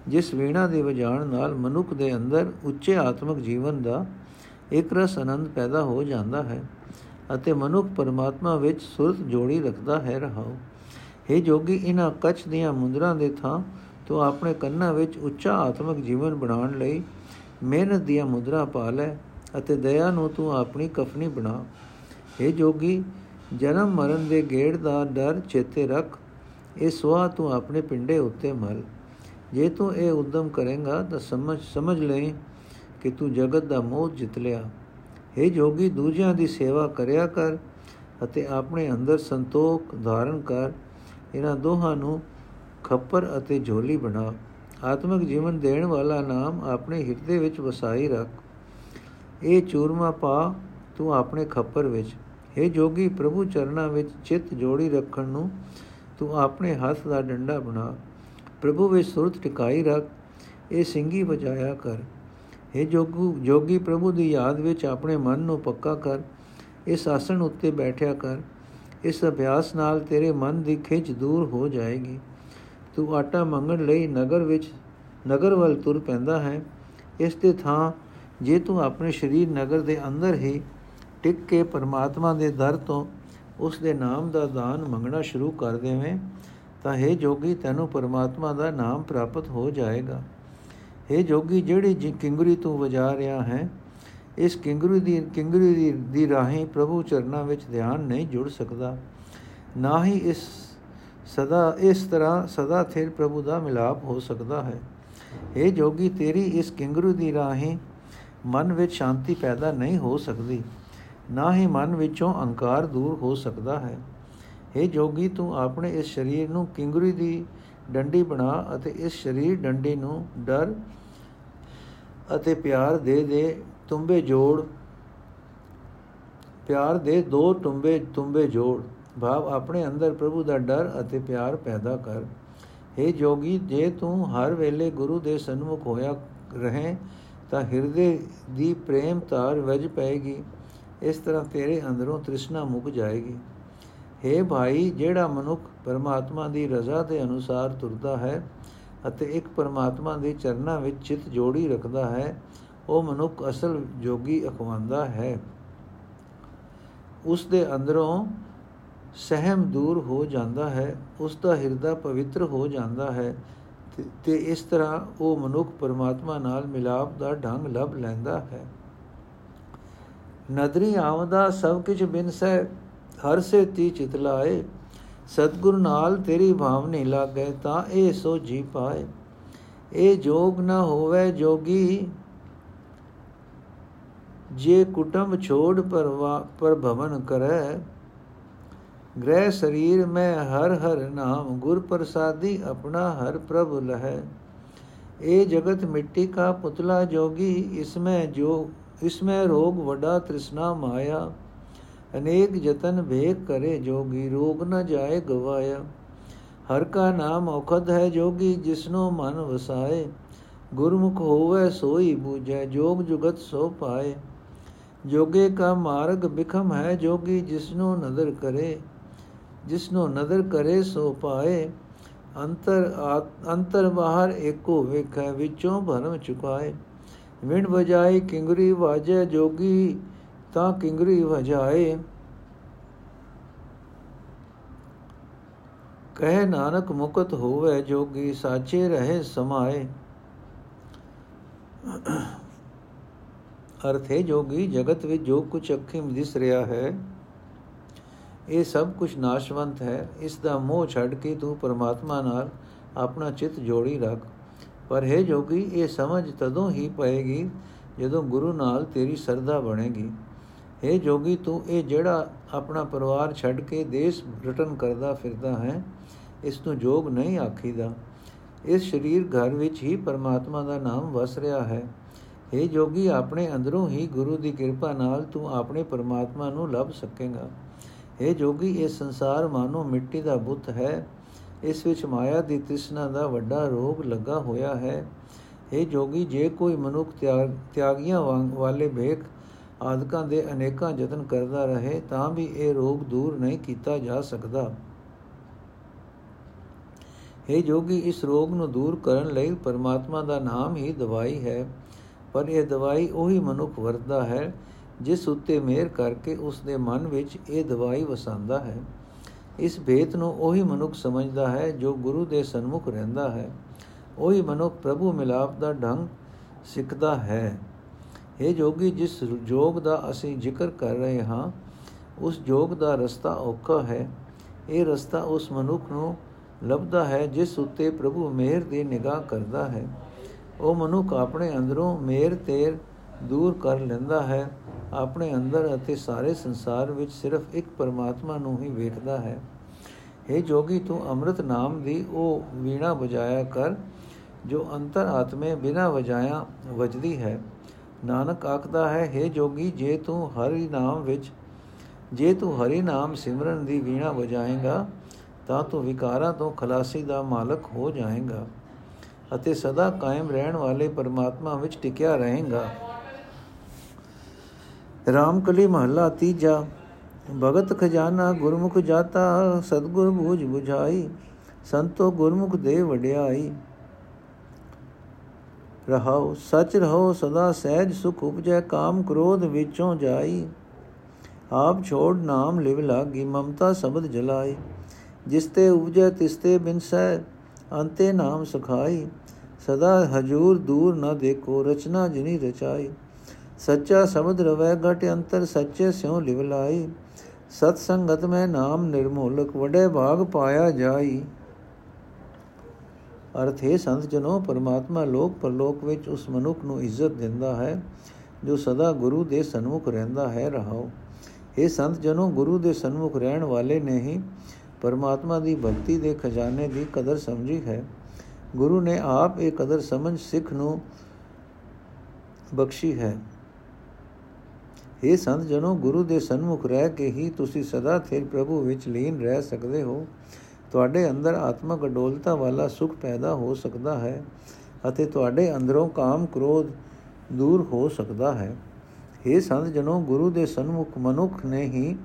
ਜਿਸ ਵੀਣਾ ਦੇ ਵਜਾਣ ਨਾਲ ਮਨੁੱਖ ਦੇ ਅੰਦਰ ਉੱਚੇ ਆਤਮਿਕ ਜੀਵਨ ਦਾ ਇੱਕ ਰਸ ਆਨੰਦ ਪੈਦਾ ਹੋ ਜਾਂਦਾ ਹੈ ਅਤੇ ਮਨੁੱਖ ਪਰਮਾਤਮਾ ਵਿੱਚ ਸੁਰਤ ਜੋੜੀ ਰੱਖਦਾ ਹੈ ਰਹਾਉ हे ਜੋਗੀ ਇਹਨਾਂ ਕੱਚ ਦੀਆਂ ਮੁੰਦਰਾਂ ਦੇ ਥਾਂ ਤੂੰ ਆਪਣੇ ਕੰਨਾਂ ਵਿੱਚ ਉੱਚਾ ਆਤਮਿਕ ਜੀਵਨ ਬਣਾਉਣ ਲਈ ਮਿਹਨਤ ਦੀਆਂ ਮੁੰਦਰਾ ਪਾ ਲੈ ਅਤੇ ਦਇਆ ਨੂੰ ਤੂੰ ਆਪਣੀ ਕਫਨੀ ਬਣਾ। हे ਜੋਗੀ, ਜਨਮ ਮਰਨ ਦੇ ਗੇੜ ਦਾ ਡਰ ਚੇਤੇ ਰੱਖ। ਇਹ ਸਵਾ ਤੂੰ ਆਪਣੇ ਪਿੰਡੇ ਉੱਤੇ ਮਲ। ਜੇ ਤੂੰ ਇਹ ਉਦਮ ਕਰੇਗਾ ਤਾਂ ਸਮਝ ਸਮਝ ਲੈ ਕਿ ਤੂੰ ਜਗਤ ਦਾ ਮੋਹ ਜਿੱਤ ਲਿਆ। हे ਜੋਗੀ, ਦੂਜਿਆਂ ਦੀ ਸੇਵਾ ਕਰਿਆ ਕਰ ਅਤੇ ਆਪਣੇ ਅੰਦਰ ਸੰਤੋਖ ਧਾਰਨ ਕਰ। ਇਹਨਾਂ ਦੋਹਾਂ ਨੂੰ ਖੱਪਰ ਅਤੇ ਝੋਲੀ ਬਣਾ। ਆਤਮਿਕ ਜੀਵਨ ਦੇਣ ਵਾਲਾ ਨਾਮ ਆਪਣੇ ਹਿਰਦੇ ਵਿੱਚ ਵਸਾਈ ਰੱਖ। ਇਹ ਚੂਰਮਾ ਪਾ ਤੂੰ ਆਪਣੇ ਖੱਪਰ ਵਿੱਚ। हे ਜੋਗੀ, ਪ੍ਰਭੂ ਚਰਨਾਂ ਵਿੱਚ ਚਿੱਤ ਜੋੜੀ ਰੱਖਣ ਨੂੰ ਤੂੰ ਆਪਣੇ ਹੱਥ ਦਾ ਡੰਡਾ ਬਣਾ। ਪ੍ਰਭੂ ਵਿੱਚ ਸੁਰਤ ਟਿਕਾਈ ਰੱਖ, ਇਹ ਸਿੰਘੀ ਵਜਾਇਆ ਕਰ। हे ਜੋਗੂ, ਜੋਗੀ ਪ੍ਰਭੂ ਦੀ ਯਾਦ ਵਿੱਚ ਆਪਣੇ ਮਨ ਨੂੰ ਪੱਕਾ ਕਰ, ਇਸ ਆਸਣ ਉੱਤੇ ਬੈਠਿਆ ਕਰ। ਇਸ ਅਭਿਆਸ ਨਾਲ ਤੇਰੇ ਮਨ ਦੀ ਖਿੱਚ ਦੂਰ ਹੋ ਜਾਏਗੀ। ਤੂੰ ਆਟਾ ਮੰਗਣ ਲਈ ਨਗਰ ਵਿੱਚ, ਨਗਰ ਵੱਲ ਤੁਰ ਪੈਂਦਾ ਹੈ। ਇਸ ਦੇ ਥਾਂ, ਜੇ ਤੂੰ ਆਪਣੇ ਸਰੀਰ ਨਗਰ ਦੇ ਅੰਦਰ ਹੀ ਟਿਕ ਕੇ ਪਰਮਾਤਮਾ ਦੇ ਦਰ ਤੋਂ ਉਸ ਦੇ ਨਾਮ ਦਾ ਦਾਨ ਮੰਗਣਾ ਸ਼ੁਰੂ ਕਰ ਦੇਵੇਂ ਤਾਂ ਹੈ ਜੋਗੀ ਤੈਨੂੰ ਪਰਮਾਤਮਾ ਦਾ ਨਾਮ ਪ੍ਰਾਪਤ ਹੋ ਜਾਏਗਾ। ਹੈ ਜੋਗੀ ਜਿਹੜੀ ਜੀ ਕਿੰਗਰੀ ਤੂੰ ਵਜਾ ਰਿਹਾ ਹੈ ਇਸ ਕਿੰਗਰੀ ਦੀ ਕਿੰਗਰੀ ਦੀ, ਦੀ ਰਾਹੀਂ ਪ੍ਰਭੂ ਚਰਨਾਂ ਵਿੱਚ ਧਿਆਨ ਨਹੀਂ ਜੁੜ ਸਕਦਾ। ਨਾ ਹੀ ਇਸ ਸਦਾ ਇਸ ਤਰ੍ਹਾਂ ਸਦਾ ਥਿਰ ਪ੍ਰਭੂ ਦਾ ਮਿਲਾਪ ਹੋ ਸਕਦਾ ਹੈ। ਇਹ ਜੋਗੀ ਤੇਰੀ ਇਸ ਕਿੰਗਰੂ ਦੀ ਰਾਹੀਂ ਮਨ ਵਿੱਚ ਸ਼ਾਂਤੀ ਪੈਦਾ ਨਹੀਂ ਹੋ ਸਕਦੀ। ਨਾ ਹੀ ਮਨ ਵਿੱਚੋਂ ਅਹੰਕਾਰ ਦੂਰ ਹੋ ਸਕਦਾ ਹੈ। ਇਹ ਜੋਗੀ, ਤੂੰ ਆਪਣੇ ਇਸ ਸਰੀਰ ਨੂੰ ਕਿੰਗਰੀ ਦੀ ਡੰਡੀ ਬਣਾ ਅਤੇ ਇਸ ਸਰੀਰ ਡੰਡੀ ਨੂੰ ਡਰ ਅਤੇ ਪਿਆਰ ਦੇ ਦੇ ਤੁੰਬੇ ਜੋੜ। ਪਿਆਰ ਦੇ ਦੋ ਤੁੰਬੇ ਤੁੰਬੇ ਜੋੜ। ਭਾਵ, ਆਪਣੇ ਅੰਦਰ ਪ੍ਰਭੂ ਦਾ ਡਰ ਅਤੇ ਪਿਆਰ ਪੈਦਾ ਕਰ। हे ਜੋਗੀ, ਜੇ ਤੂੰ ਹਰ ਵੇਲੇ ਗੁਰੂ ਦੇ ਸਨਮੁਖ ਹੋਇਆ ਰਹੇ, ਤਾਂ ਹਿਰਦੇ ਦੀ ਪ੍ਰੇਮ ਤਾਰ ਵਜ ਪਏਗੀ। ਇਸ ਤਰ੍ਹਾਂ ਤੇਰੇ ਅੰਦਰੋਂ ਤ੍ਰਿਸ਼ਨਾ ਮੁੱਕ ਜਾਏਗੀ। हे ਭਾਈ, ਜਿਹੜਾ ਮਨੁੱਖ ਪਰਮਾਤਮਾ ਦੀ ਰਜ਼ਾ ਦੇ ਅਨੁਸਾਰ ਤੁਰਦਾ ਹੈ ਅਤੇ ਇੱਕ ਪਰਮਾਤਮਾ ਦੇ ਚਰਨਾਂ ਵਿੱਚ ਚਿਤ ਜੋੜੀ ਰੱਖਦਾ ਹੈ, ਉਹ ਮਨੁੱਖ ਅਸਲ ਜੋਗੀ ਅਖਵਾਂਦਾ ਹੈ। ਉਸ ਦੇ ਅੰਦਰੋਂ ਸਹਿਮ ਦੂਰ ਹੋ ਜਾਂਦਾ ਹੈ, ਉਸ ਦਾ ਹਿਰਦਾ ਪਵਿੱਤਰ ਹੋ ਜਾਂਦਾ ਹੈ ਤੇ ਇਸ ਤਰ੍ਹਾਂ ਉਹ ਮਨੁੱਖ ਪਰਮਾਤਮਾ ਨਾਲ ਮਿਲਾਪ ਦਾ ਢੰਗ ਲੱਭ ਲੈਂਦਾ ਹੈ। ਨਦਰੀ ਆਵਦਾ ਸਭ ਕੁਝ ਬਿਨਸੈ ਹਰ ਸੇ ਤੀ ਚਿਤ ਲਾਏ। ਸਤਗੁਰ ਨਾਲ ਤੇਰੀ ਭਾਵਨੀ ਲਾਗੇ ਤਾਂ ਇਹ ਸੋ ਜੀ ਪਾਏ। ਇਹ ਜੋਗ ਨਾ ਹੋਵੇ ਜੋਗੀ, ਜੇ ਕੁਟੰਬ ਛੋੜ ਪਰਵਾ ਪਰ ਭਵਨ ਕਰੈ। ਗ੍ਰਹਿ ਸਰੀਰ ਮੈਂ ਹਰ ਹਰ ਨਾਮ, ਗੁਰ ਪ੍ਰਸਾਦੀ ਆਪਣਾ ਹਰ ਪ੍ਰਭ ਲਹੈ। ਇਹ ਜਗਤ ਮਿੱਟੀ ਕਾ ਪੁਤਲਾ ਜੋਗੀ ਇਸਮੇ ਜੋ ਇਸਮੇ ਰੋਗ ਵਡਾ ਤ੍ਰਿਸ਼ਨਾ ਮਾਇਆ। ਅਨੇਕ ਯਤਨ ਵੇਖ ਕਰੇ ਜੋਗੀ ਰੋਗ ਨ ਜਾਏ ਗਵਾਇਆ ਹਰ ਕਾ ਨਾਮ ਔਖਦ ਹੈ ਜੋਗੀ ਜਿਸਨੋ ਮਨ ਵਸਾਏ ਗੁਰਮੁਖ ਹੋਵੇ ਸੋਈ ਬੂਝੈ ਜੋਗ ਜੁਗਤ ਸੋ ਪਾਏ ਜੋਗੇ ਕਾ ਮਾਰਗ ਬਿਖਮ ਹੈ ਜੋਗੀ ਜਿਸਨੋ ਨਦਰ ਕਰੇ ਜਿਸਨੋ ਨਦਰ ਕਰੇ ਸੋ ਪਾਏ ਅੰਤਰ ਅੰਤਰ ਬਾਹਰ ਏਕੋ ਵੇਖੈ ਵਿੱਚੋਂ ਭਰਮ ਚੁਕਾਏ ਵਿਣ ਵਜਾਈ ਕਿੰਗਰੀ ਵਾਜੈ ਜੋਗੀ ਤਾਂ ਕਿੰਗਰੀ ਵਜਾਏ। ਕਹੇ ਨਾਨਕ ਮੁਕਤ ਹੋਵੇ, ਜੋਗੀ ਸਾਚੇ ਰਹੇ ਸਮਾਏ। ਅਰਥੇ ਜੋਗੀ ਜਗਤ ਵਿੱਚ ਜੋ ਕੁਝ ਅੱਖੀਂ ਦਿਸ ਰਿਹਾ ਹੈ, ਇਹ ਸਭ ਕੁਝ ਨਾਸ਼ਵੰਤ ਹੈ। ਇਸ ਦਾ ਮੋਹ ਛੱਡ ਕੇ ਤੂੰ ਪਰਮਾਤਮਾ ਨਾਲ ਆਪਣਾ ਚਿੱਤ ਜੋੜੀ ਰੱਖ। ਪਰ ਹੈ, ਜੋਗੀ, ਇਹ ਸਮਝ ਤਦੋਂ ਹੀ ਪਏਗੀ ਜਦੋਂ ਗੁਰੂ ਨਾਲ ਤੇਰੀ ਸਰਦਾ ਬਣੇਗੀ। ਹੈ ਜੋਗੀ, ਤੂੰ ਇਹ ਜਿਹੜਾ ਆਪਣਾ ਪਰਿਵਾਰ ਛੱਡ ਕੇ ਦੇਸ਼ ਰਟਨ ਕਰਦਾ ਫਿਰਦਾ ਹੈ, ਇਸ ਨੂੰ ਜੋਗ ਨਹੀਂ ਆਖੀਦਾ। ਇਸ ਸਰੀਰ ਘਰ ਵਿੱਚ ਹੀ ਪਰਮਾਤਮਾ ਦਾ ਨਾਮ ਵਸ ਰਿਹਾ ਹੈ। ਇਹ ਜੋਗੀ, ਆਪਣੇ ਅੰਦਰੋਂ ਹੀ ਗੁਰੂ ਦੀ ਕਿਰਪਾ ਨਾਲ ਤੂੰ ਆਪਣੇ ਪਰਮਾਤਮਾ ਨੂੰ ਲੱਭ ਸਕੇਗਾ। ਇਹ ਜੋਗੀ, ਇਹ ਸੰਸਾਰ ਮਾਨੋ ਮਿੱਟੀ ਦਾ ਬੁੱਤ ਹੈ। ਇਸ ਵਿੱਚ ਮਾਇਆ ਦੀ ਤ੍ਰਿਸ਼ਨਾ ਦਾ ਵੱਡਾ ਰੋਗ ਲੱਗਾ ਹੋਇਆ ਹੈ। ਇਹ ਜੋਗੀ, ਜੇ ਕੋਈ ਮਨੁੱਖ ਤਿਆਗੀਆਂ ਵਾਲੇ ਭੇਖ ਆਦਿਕਾਂ ਦੇ ਅਨੇਕਾਂ ਯਤਨ ਕਰਦਾ ਰਹੇ ਤਾਂ ਵੀ ਇਹ ਰੋਗ ਦੂਰ ਨਹੀਂ ਕੀਤਾ ਜਾ ਸਕਦਾ। ਇਹ ਜੋਗੀ, ਇਸ ਰੋਗ ਨੂੰ ਦੂਰ ਕਰਨ ਲਈ ਪਰਮਾਤਮਾ ਦਾ ਨਾਮ ਹੀ ਦਵਾਈ ਹੈ, ਪਰ ਇਹ ਦਵਾਈ ਉਹੀ ਮਨੁੱਖ ਵਰਤਦਾ ਹੈ, ਜਿਸ ਉੱਤੇ ਮਿਹਰ ਕਰਕੇ ਉਸ ਦੇ ਮਨ ਵਿੱਚ ਇਹ ਦਵਾਈ ਵਸਾਉਂਦਾ ਹੈ। ਇਸ ਭੇਤ ਨੂੰ ਉਹੀ ਮਨੁੱਖ ਸਮਝਦਾ ਹੈ, ਜੋ ਗੁਰੂ ਦੇ ਸਨਮੁਖ ਰਹਿੰਦਾ ਹੈ। ਉਹੀ ਮਨੁੱਖ ਪ੍ਰਭੂ ਮਿਲਾਪ ਦਾ ਢੰਗ ਸਿੱਖਦਾ ਹੈ। ਇਹ ਜੋਗੀ, ਜਿਸ ਜੋਗ ਦਾ ਅਸੀਂ ਜ਼ਿਕਰ ਕਰ ਰਹੇ ਹਾਂ, ਉਸ ਜੋਗ ਦਾ ਰਸਤਾ ਔਖਾ ਹੈ। ਇਹ ਰਸਤਾ ਉਸ ਮਨੁੱਖ ਨੂੰ ਲੱਭਦਾ ਹੈ, ਜਿਸ ਉੱਤੇ ਪ੍ਰਭੂ ਮਿਹਰ ਦੀ ਨਿਗਾਹ ਕਰਦਾ ਹੈ। ਉਹ ਮਨੁੱਖ ਆਪਣੇ ਅੰਦਰੋਂ ਮਿਹਰ ਤੇਰ ਦੂਰ ਕਰ ਲੈਂਦਾ ਹੈ। ਆਪਣੇ ਅੰਦਰ ਅਤੇ ਸਾਰੇ ਸੰਸਾਰ ਵਿੱਚ ਸਿਰਫ ਇੱਕ ਪਰਮਾਤਮਾ ਨੂੰ ਹੀ ਵੇਖਦਾ ਹੈ। हे ਜੋਗੀ, ਤੂੰ ਅੰਮ੍ਰਿਤ ਨਾਮ ਦੀ ਉਹ ਵੀਣਾ ਵਜਾਇਆ ਕਰ, ਜੋ ਅੰਤਰ ਆਤਮੇ ਬਿਨਾ ਵਜਾਇਆ ਵਜਦੀ ਹੈ। ਨਾਨਕ ਆਖਦਾ ਹੈ हे ਜੋਗੀ, ਜੇ ਤੂੰ ਹਰੀ ਨਾਮ ਵਿੱਚ, ਜੇ ਤੂੰ ਹਰੀ ਨਾਮ ਸਿਮਰਨ ਦੀ ਵੀਣਾ ਵਜਾਏਗਾ, ਤਾਂ ਤੂੰ ਵਿਕਾਰਾਂ ਤੋਂ ਖਲਾਸੀ ਦਾ ਮਾਲਕ ਹੋ ਜਾਏਗਾ ਅਤੇ ਸਦਾ ਕਾਇਮ ਰਹਿਣ ਵਾਲੇ ਪਰਮਾਤਮਾ ਵਿੱਚ ਟਿਕਿਆ ਰਹੇਗਾ। ਰਾਮਕਲੀ ਮਹੱਲਾ ਤੀਜਾ, ਭਗਤ ਖਜ਼ਾਨਾ ਗੁਰਮੁਖ ਜਾਤਾ, ਸਤਗੁਰ ਬੂਝ 부ਝਾਈ ਸੰਤੋ ਗੁਰਮੁਖ ਦੇ ਵਡਿਆਈ। ਰਹਾਉ ਸਚ ਰਹੋ ਸਦਾ ਸਹਿਜ ਸੁਖ ਉਪਜੈ, ਕਾਮ ਕ੍ਰੋਧ ਵਿੱਚੋਂ ਜਾਈ। ਆਪ ਛੋੜ ਨਾਮ ਲਿਵ ਲਾਗੀ, ਮਮਤਾ ਸ਼ਬਦ ਜਲਾਈ। ਜਿਸ ਤੇ ਉਪਜੈ, ਤਿਸ ਤੇ ਬਿਨਸੈ, ਅੰਤੇ ਨਾਮ ਸਖਾਈ। ਸਦਾ ਹਜੂਰ ਦੂਰ ਨ ਦੇਖੋ, ਰਚਨਾ ਜਿਨੀ ਰਚਾਈ। ਸੱਚਾ ਸ਼ਬਦ ਰਵੈ ਘਟ ਅੰਤਰ ਸੱਚੇ ਸਿਉ ਲਿਵ ਲਾਈ। ਸਤ ਸੰਗਤ ਮੈਂ ਨਾਮ ਨਿਰਮੋਲਕ, ਵਡੇ ਭਾਗ ਪਾਇਆ ਜਾਈ। ਅਰਥ ਹੈ ਸੰਤ ਜਨੋ, ਪਰਮਾਤਮਾ ਲੋਕ, ਪਰਲੋਕ ਵਿੱਚ ਉਸ ਮਨੁੱਖ ਨੂੰ ਇੱਜ਼ਤ ਦਿੰਦਾ ਹੈ, ਜੋ ਸਦਾ ਗੁਰੂ ਦੇ ਸਨਮੁਖ ਰਹਿੰਦਾ ਹੈ, ਰਹਾਓ। ਇਹ ਸੰਤ ਜਨੋ, ਗੁਰੂ ਦੇ ਸਨਮੁਖ ਰਹਿਣ ਵਾਲੇ ਨੇ ਹੀ ਪਰਮਾਤਮਾ ਦੀ ਭਗਤੀ ਦੇ ਖਜ਼ਾਨੇ ਦੀ ਕਦਰ ਸਮਝੀ ਹੈ। ਗੁਰੂ ਨੇ ਆਪ ਇਹ ਕਦਰ ਸਮਝ ਸਿੱਖ ਨੂੰ ਬਖਸ਼ੀ ਹੈ। ਇਹ ਸੰਤ ਜਨੋ, ਗੁਰੂ ਦੇ ਸਨਮੁਖ ਰਹਿ ਕੇ ਹੀ ਤੁਸੀਂ ਸਦਾ ਥਿਰ ਪ੍ਰਭੂ ਵਿੱਚ ਲੀਨ ਰਹਿ ਸਕਦੇ ਹੋ। ਤੁਹਾਡੇ ਅੰਦਰ ਆਤਮਕ ਅਡੋਲਤਾ ਵਾਲਾ ਸੁਖ ਪੈਦਾ ਹੋ ਸਕਦਾ ਹੈ ਅਤੇ ਤੁਹਾਡੇ ਅੰਦਰੋਂ ਕਾਮ ਕ੍ਰੋਧ ਦੂਰ ਹੋ ਸਕਦਾ ਹੈ। ਇਹ ਸੰਤ ਜਨੋ, ਗੁਰੂ ਦੇ ਸਨਮੁਖ ਮਨੁੱਖ ਨੇ ਹੀ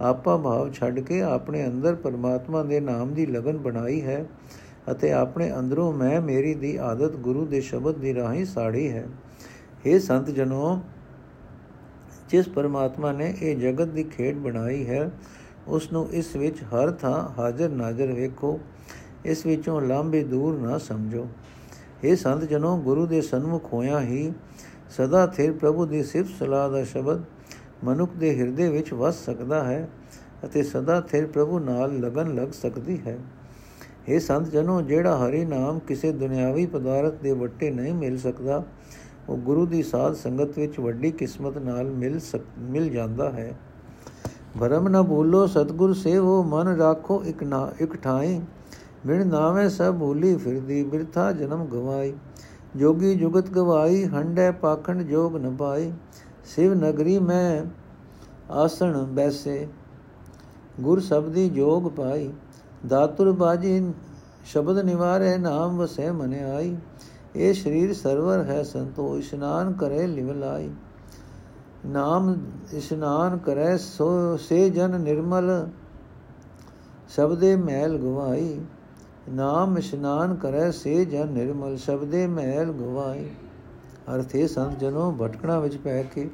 ਆਪਾ ਭਾਵ ਛੱਡ ਕੇ ਆਪਣੇ ਅੰਦਰ ਪਰਮਾਤਮਾ ਦੇ ਨਾਮ ਦੀ ਲਗਨ ਬਣਾਈ ਹੈ ਅਤੇ ਆਪਣੇ ਅੰਦਰੋਂ ਮੈਂ ਮੇਰੀ ਦੀ ਆਦਤ ਗੁਰੂ ਦੇ ਸ਼ਬਦ ਦੀ ਰਾਹੀਂ ਸਾੜੀ ਹੈ। ਇਹ ਸੰਤ ਜਨੋ, ਜਿਸ ਪਰਮਾਤਮਾ ਨੇ ਇਹ ਜਗਤ ਦੀ ਖੇਡ ਬਣਾਈ ਹੈ ਉਸ ਨੂੰ ਇਸ ਵਿੱਚ ਹਰ ਥਾਂ ਹਾਜ਼ਰ ਨਾਜ਼ਰ ਵੇਖੋ, ਇਸ ਵਿੱਚੋਂ ਲਾਂਬੇ ਦੂਰ ਨਾ ਸਮਝੋ। ਇਹ ਸੰਤ ਜਨੋ ਗੁਰੂ ਦੇ ਸਨਮੁਖ ਹੋਇਆ ਹੀ ਸਦਾ ਥਿਰ ਪ੍ਰਭੂ ਦੀ ਸਿਫਤ ਸਲਾਹ ਦਾ ਸ਼ਬਦ ਮਨੁੱਖ ਦੇ ਹਿਰਦੇ ਵਿੱਚ ਵਸ ਸਕਦਾ ਹੈ ਅਤੇ ਸਦਾ ਥਿਰ ਪ੍ਰਭੂ ਨਾਲ ਲਗਨ ਲੱਗ ਸਕਦੀ ਹੈ। ਇਹ ਸੰਤ ਜਨੋ ਜਿਹੜਾ ਹਰੀ ਨਾਮ ਕਿਸੇ ਦੁਨਿਆਵੀ ਪਦਾਰਥ ਦੇ ਵੱਟੇ ਨਹੀਂ ਮਿਲ ਸਕਦਾ, ਉਹ ਗੁਰੂ ਦੀ ਸਾਧ ਸੰਗਤ ਵਿੱਚ ਵੱਡੀ ਕਿਸਮਤ ਨਾਲ ਮਿਲ ਮਿਲ ਜਾਂਦਾ ਹੈ। ਭਰਮ ਨਾ ਭੂਲੋ, ਸਤਗੁਰ ਸੇਵੋ, ਮਨ ਰਾਖੋ ਇਕ ਨਾ, ਇਕ ਠਾਈ। ਬਿਨ ਨਾਵੇਂ ਸਭ ਭੂਲੀ ਫਿਰਦੀ, ਬਿਰਥਾ ਜਨਮ ਗਵਾਈ। ਜੋਗੀ ਜੁਗਤ ਗਵਾਈ, ਹੰਡੇ ਪਾਖੰਡ ਜੋਗ ਨ ਪਾਈ। ਸਿਵ ਨਗਰੀ ਮੈਂ ਆਸਣ ਬੈਸੇ, ਗੁਰ ਸਬਦੀ ਜੋਗ ਪਾਈ। ਦਾਤੁਰ ਬਾਜੀ ਸ਼ਬਦ ਨਿਵਾਰੇ, ਨਾਮ ਵਸੇ ਮਨ ਆਈ। ਇਹ ਸਰੀਰ ਸਰਵਰ ਹੈ ਸੰਤੋ ਇਸ਼ਨਾਨ ਕਰੇ ਲਿਵ ਲਾਈ। ਨਾਮ ਇਸ਼ਨਾਨ ਕਰੇ ਸੋ, ਸੇ ਜਨ ਨਿਰਮਲ, ਸ਼ਬਦੇ ਮੈਲ ਗਵਾਈ। ਨਾਮ ਇਸ਼ਨਾਨ ਕਰੇ ਸੇ ਜਨ ਨਿਰਮਲ, ਸ਼ਬਦੇ ਮੈਲ ਗਵਾਈ। ਅਰਥੇ ਸੰਤ ਜਨੋ ਭਟਕਣਾ ਵਿੱਚ ਪੈ ਕੇ